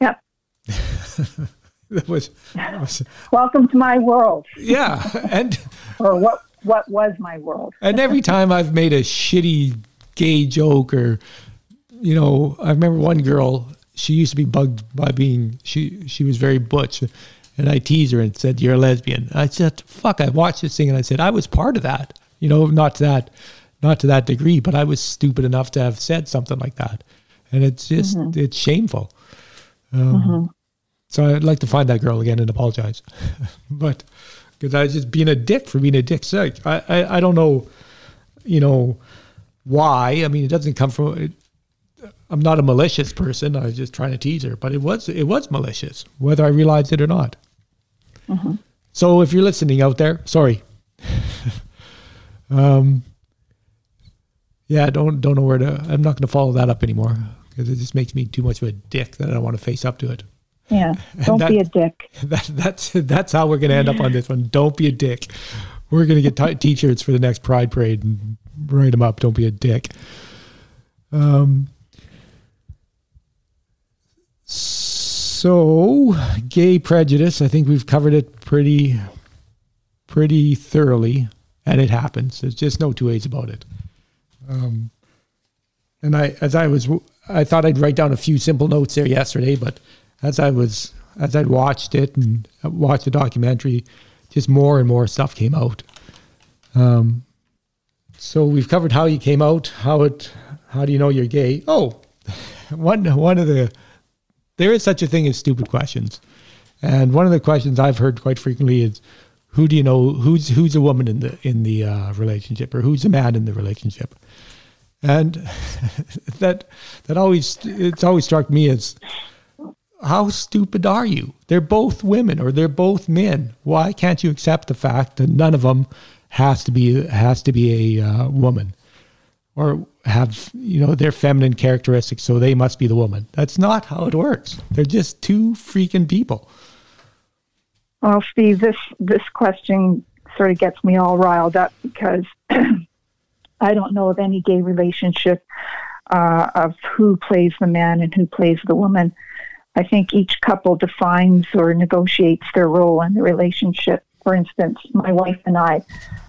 Speaker 2: Yeah.
Speaker 1: that was, that was
Speaker 2: Welcome to my world,
Speaker 1: yeah, and
Speaker 2: or what what was my world.
Speaker 1: and every time I've made a shitty gay joke or you know, I remember one girl, she used to be bugged by being she she was very butch and I teased her and said, You're a lesbian. I said, Fuck, I watched this thing and I said, I was part of that. You know, not to that not to that degree, but I was stupid enough to have said something like that. And it's just it's shameful. Um, So I'd like to find that girl again and apologize. but because I was just being a dick for being a dick sake. I, I, I don't know, you know, why. I mean, it doesn't come from. It, I'm not a malicious person. I was just trying to tease her, but it was it was malicious, whether I realized it or not. So if you're listening out there, sorry. um. Yeah, don't don't know where to. I'm not going to follow that up anymore because it just makes me too much of a dick that I don't want to face up to it.
Speaker 2: Yeah. Don't
Speaker 1: that-
Speaker 2: be a dick.
Speaker 1: That, that's that's how we're going to end up on this one. Don't be a dick. We're going to get t- t-shirts for the next Pride Parade and write them up. Don't be a dick. Um. So, gay prejudice. I think we've covered it pretty, pretty thoroughly, and it happens. There's just no two ways about it. Um, and I, as I was, I thought I'd write down a few simple notes there yesterday, but as I was, as I'd watched it and watched the documentary, just more and more stuff came out. Um, so we've covered how you came out, how it, how do you know you're gay? Oh, one one of the, there is such a thing as stupid questions, and one of the questions I've heard quite frequently is, who do you know who's who's a woman in the in the uh, relationship or who's a man in the relationship, and that that always it's always struck me as how stupid are you? They're both women or they're both men. Why can't you accept the fact that none of them has to be has to be a uh, woman or have you know their feminine characteristics, so they must be the woman? That's not how it works. They're just two freaking people.
Speaker 2: Well, Steve, this this question sort of gets me all riled up because I don't know of any gay relationship uh, of who plays the man and who plays the woman. I think each couple defines or negotiates their role in the relationship. For instance, my wife and I,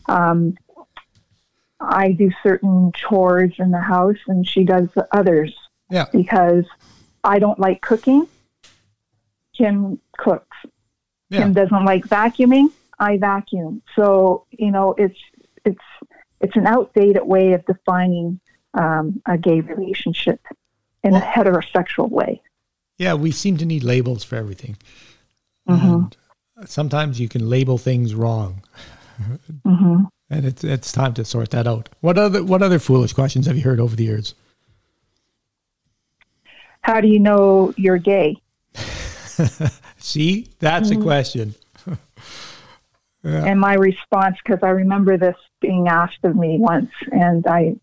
Speaker 2: um, I do certain chores in the house, and she does the others
Speaker 1: Yeah.
Speaker 2: because I don't like cooking. Kim cooks.
Speaker 1: Yeah.
Speaker 2: Kim doesn't like vacuuming. I vacuum. So you know, it's it's it's an outdated way of defining um, a gay relationship in a heterosexual way.
Speaker 1: Yeah, we seem to need labels for everything.
Speaker 2: Mhm.
Speaker 1: And sometimes you can label things wrong,
Speaker 2: hmm
Speaker 1: and it's it's time to sort that out. What other what other foolish questions have you heard over the years?
Speaker 2: How do you know you're gay?
Speaker 1: See, that's a question.
Speaker 2: And my response, because I remember this being asked of me once, and I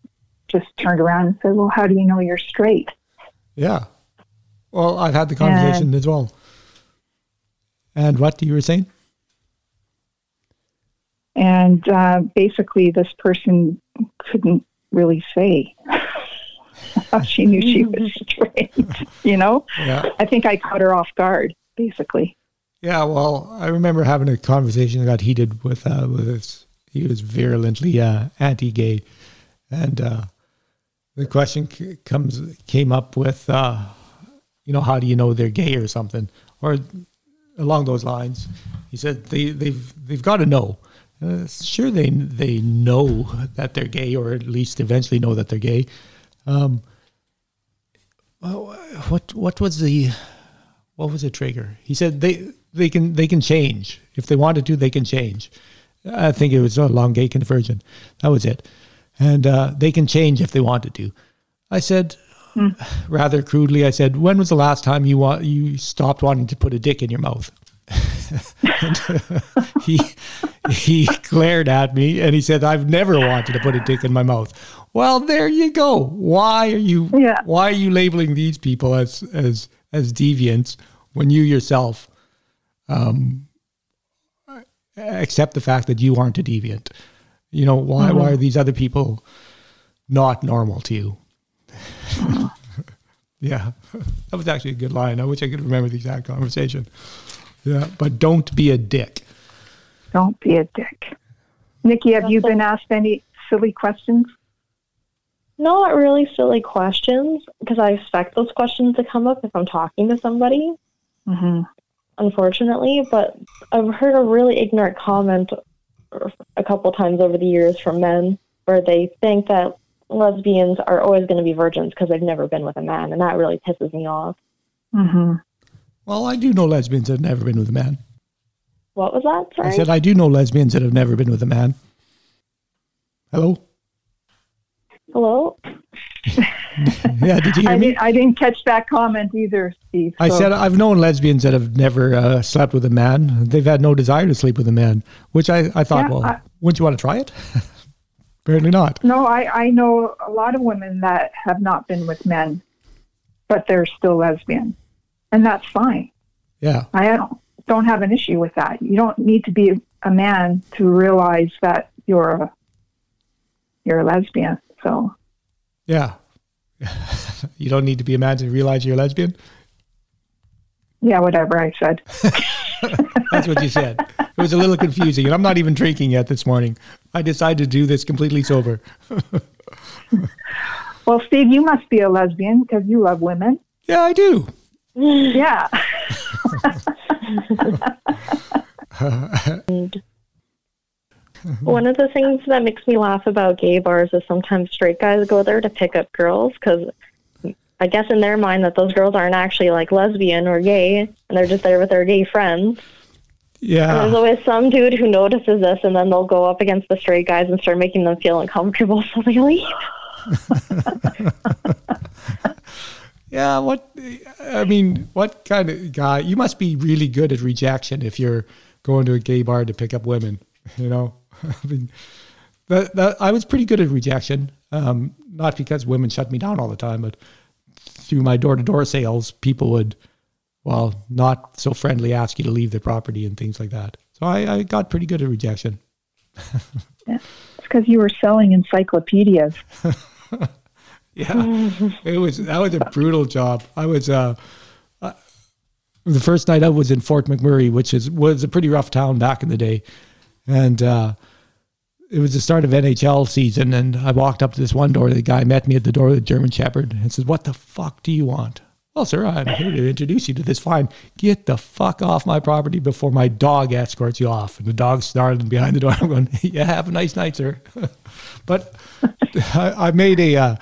Speaker 2: just turned around and said, "Well, how do you know you're straight?"
Speaker 1: Yeah. Well, I've had the conversation as well. And what you were saying?
Speaker 2: And uh, basically, this person couldn't really say how she knew she was straight. You know,
Speaker 1: Yeah.
Speaker 2: I think I caught her off guard. Basically,
Speaker 1: Yeah, well, I remember having a conversation that got heated with uh, with this. He was virulently uh, anti-gay, and uh, the question c- comes came up with, uh, you know, how do you know they're gay or something, or along those lines. He said they they've they've got to know. Uh, sure, they they know that they're gay, or at least eventually know that they're gay. Um, what what was the what was the trigger? He said they they can they can change if they wanted to. They can change. I think it was a long gay conversion. That was it, and uh, they can change if they wanted to. I said, rather crudely, I said, "When was the last time you want you stopped wanting to put a dick in your mouth?" And, he he glared at me and he said, "I've never wanted to put a dick in my mouth." Well, there you go. Why are you
Speaker 2: Yeah.
Speaker 1: why are you labeling these people as as as deviants when you yourself um, accept the fact that you aren't a deviant? You know why why are these other people not normal to you? Yeah, that was actually a good line. I wish I could remember the exact conversation. Yeah, but don't be a dick.
Speaker 2: Don't be a dick. Nikki, have you been asked any silly questions?
Speaker 3: Not really silly questions because I expect those questions to come up if I'm talking to somebody,
Speaker 2: hmm
Speaker 3: unfortunately. But I've heard a really ignorant comment a couple times over the years from men where they think that lesbians are always going to be virgins because they've never been with a man, and that really pisses me off.
Speaker 2: hmm
Speaker 1: Well, I do know lesbians that have never been with a man.
Speaker 3: What was that?
Speaker 1: I said I do know lesbians that have never been with a man. Hello?
Speaker 3: Hello.
Speaker 1: Yeah, did you hear
Speaker 2: I
Speaker 1: me?
Speaker 2: didn't. I didn't catch that comment either, Steve.
Speaker 1: I said I've known lesbians that have never uh, slept with a man. They've had no desire to sleep with a man, which I, I thought,
Speaker 2: Yeah,
Speaker 1: well,
Speaker 2: I-
Speaker 1: wouldn't you want to try it? Apparently not.
Speaker 2: No, I, I know a lot of women that have not been with men, but they're still lesbian, and that's fine.
Speaker 1: Yeah.
Speaker 2: I don't don't have an issue with that. You don't need to be a man to realize that you're a you're a lesbian. So
Speaker 1: Yeah. you don't need to be a man to realize you're a lesbian.
Speaker 2: yeah, whatever I said.
Speaker 1: That's what you said. It was a little confusing, and I'm not even drinking yet this morning. I decided to do this completely sober.
Speaker 2: Well, Steve, you must be a lesbian because you love women.
Speaker 1: Yeah, I do.
Speaker 2: Yeah.
Speaker 3: One of the things that makes me laugh about gay bars is sometimes straight guys go there to pick up girls because I guess in their mind that those girls aren't actually like lesbian or gay and they're just there with their gay friends. And there's always some dude who notices this and then they'll go up against the straight guys and start making them feel uncomfortable so they leave.
Speaker 1: Yeah. What? I mean, what kind of guy? You must be really good at rejection if you're going to a gay bar to pick up women. You know, I mean, that, that I was pretty good at rejection. Um, not because women shut me down all the time, but through my door to door sales, people would, well, not so friendly, ask you to leave the property and things like that. So I, I got pretty good at rejection. yeah.
Speaker 2: It's because you were selling encyclopedias.
Speaker 1: Yeah, it was that was a brutal job. I was uh, uh, the first night I was in Fort McMurray, which is was a pretty rough town back in the day, and uh, it was the start of NHL season. And I walked up to this one door. The guy met me at the door with a German Shepherd and says, "What the fuck do you want?" Well, sir, I'm here to introduce you to this fine. Get the fuck off my property before my dog escorts you off. And the dog snarling behind the door. I'm going, yeah, have a nice night, sir. but I, I made a, uh,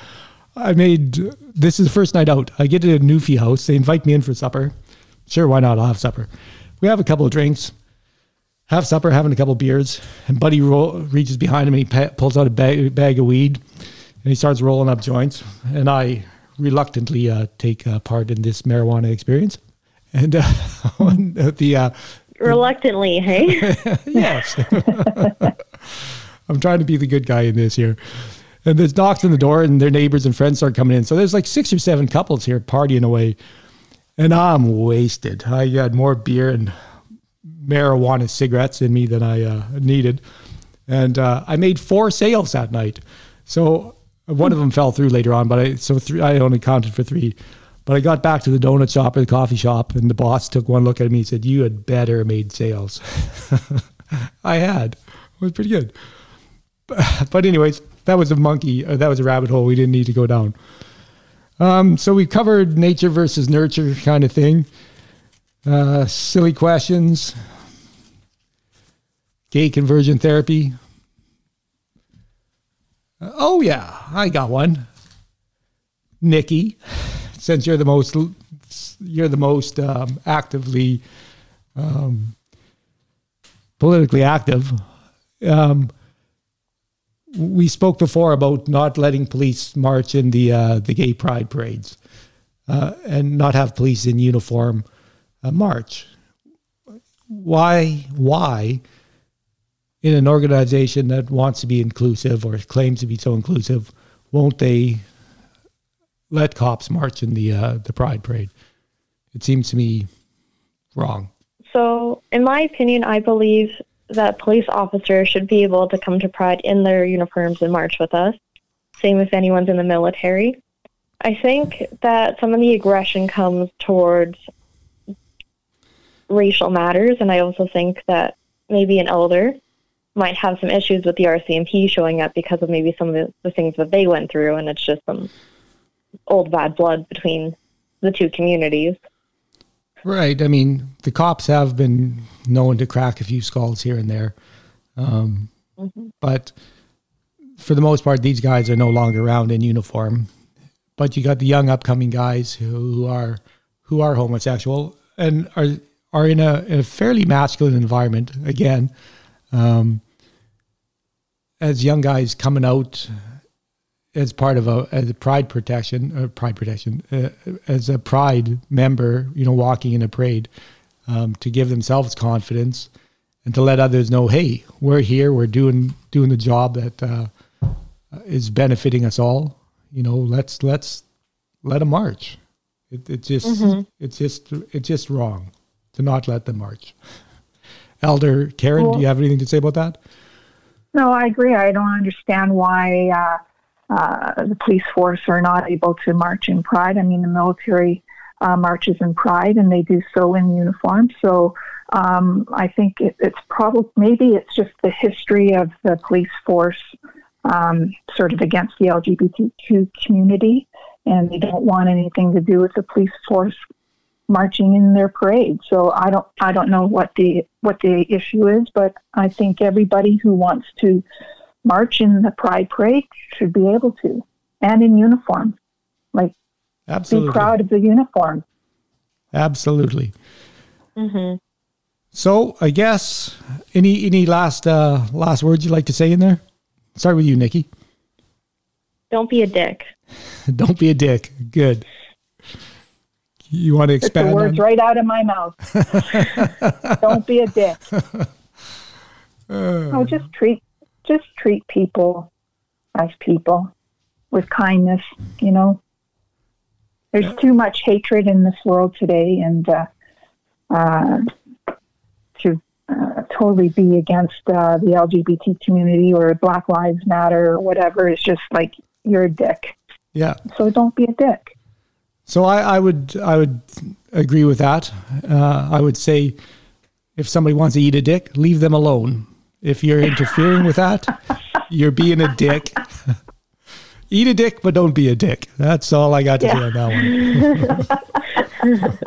Speaker 1: I made, this is the first night out. I get to a Newfie house. They invite me in for supper. Sure, why not? I'll have supper. We have a couple of drinks, have supper, having a couple of beers. And Buddy reaches behind him and he pa- pulls out a bag, bag of weed and he starts rolling up joints. And I reluctantly uh, take uh, part in this marijuana experience. And uh, the, uh,
Speaker 3: Reluctantly, hey?
Speaker 1: yes. I'm trying to be the good guy in this here. And there's knocks on the door, and their neighbors and friends start coming in. So there's like six or seven couples here partying away. And I'm wasted. I had more beer and marijuana cigarettes in me than I uh, needed. And uh, I made four sales that night. So one of them fell through later on, but I so three, I only counted for three. But I got back to the donut shop or the coffee shop, and the boss took one look at me and said, "You had better made sales." I had. It was pretty good. But, anyways, that was a monkey. Uh, that was a rabbit hole we didn't need to go down. Um, so we covered nature versus nurture kind of thing. Uh, silly questions. Gay conversion therapy. Oh yeah, I got one. Nikki, since you're the most you're the most um, actively um, politically active. Um, we spoke before about not letting police march in the uh, the gay pride parades uh, and not have police in uniform uh, march. Why? Why? In an organization that wants to be inclusive or claims to be so inclusive, won't they let cops march in the uh, the pride parade? It seems to me wrong.
Speaker 3: So, in my opinion, I believe that police officers should be able to come to Pride in their uniforms and march with us. Same if anyone's in the military. I think that some of the aggression comes towards racial matters, and I also think that maybe an elder might have some issues with the RCMP showing up because of maybe some of the, the things that they went through, and it's just some old bad blood between the two communities.
Speaker 1: Right. I mean, the cops have been known to crack a few skulls here and there. Um, mm-hmm. But for the most part, these guys are no longer around in uniform. But you got the young upcoming guys who are who are homosexual and are are in a, in a fairly masculine environment again. Um, as young guys coming out as part of a, as a pride protection, uh, pride protection, uh, as a pride member, you know, walking in a parade, um, to give themselves confidence and to let others know, hey, we're here, we're doing doing the job that uh, is benefiting us all. You know, let's let's let them march. It, it just mm-hmm. it's just it's just wrong to not let them march. Elder Karen, well, do you have anything to say about that?
Speaker 2: No, I agree. I don't understand why uh, uh, the police force are not able to march in pride. I mean, the military uh, marches in pride, and they do so in uniform. So um, I think it, it's probably maybe it's just the history of the police force um, sort of against the LGBTQ community, and they don't want anything to do with the police force marching in their parade. So I don't I don't know what the what the issue is, but I think everybody who wants to march in the Pride Parade should be able to, and in uniform. Like, Absolutely. be proud of the uniform.
Speaker 1: Absolutely. Mm-hmm. So, I guess any any last uh, last words you'd like to say in there? Start with you, Nikki.
Speaker 3: Don't be a dick.
Speaker 1: Don't be a dick. Good. You want to expand?
Speaker 2: the words
Speaker 1: on...
Speaker 2: right out of my mouth. Don't be a dick. Uh, oh, just treat just treat people as people with kindness, you know. There's too much hatred in this world today, and uh, uh, to uh, totally be against uh, the LGBT community or Black Lives Matter or whatever is just like you're a dick.
Speaker 1: Yeah.
Speaker 2: So don't be a dick.
Speaker 1: So I, I would I would agree with that. Uh, I would say if somebody wants to eat a dick, leave them alone. If you're interfering with that, you're being a dick. Eat a dick, but don't be a dick. That's all I got to yeah. say on that one.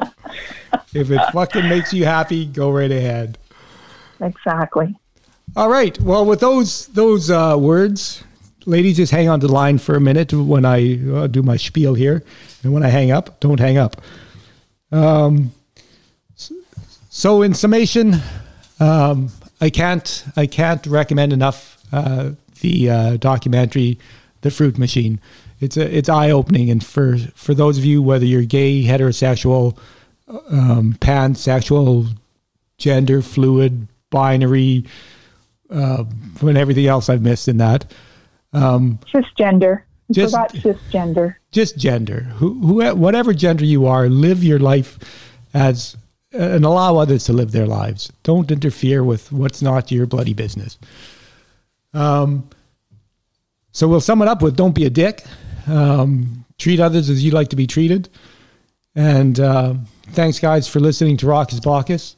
Speaker 1: if it fucking makes you happy, go right ahead.
Speaker 2: Exactly.
Speaker 1: All right. Well, with those those uh, words, ladies, just hang on the line for a minute when I uh, do my spiel here, and when I hang up, don't hang up. Um, so, in summation, um, I can't I can't recommend enough uh, the uh, documentary, The Fruit Machine. It's a, it's eye opening, and for for those of you whether you're gay, heterosexual, um, pansexual, gender fluid, binary, uh, and everything else I've missed in that. Um,
Speaker 2: cisgender. just cisgender.
Speaker 1: Just gender. Who, who, whatever gender you are, live your life as and allow others to live their lives. Don't interfere with what's not your bloody business. Um, so we'll sum it up with don't be a dick. Um, treat others as you like to be treated. And uh, thanks, guys, for listening to Raucous Baucus.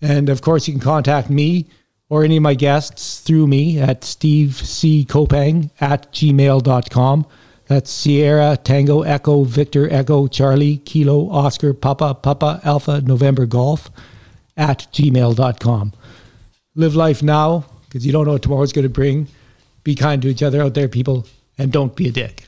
Speaker 1: And of course, you can contact me or any of my guests through me at Steve C. Koppang at gmail.com. That's Sierra Tango Echo Victor Echo Charlie Kilo Oscar Papa Papa Alpha November Golf at gmail.com. Live life now because you don't know what tomorrow's going to bring. Be kind to each other out there, people, and don't be a dick.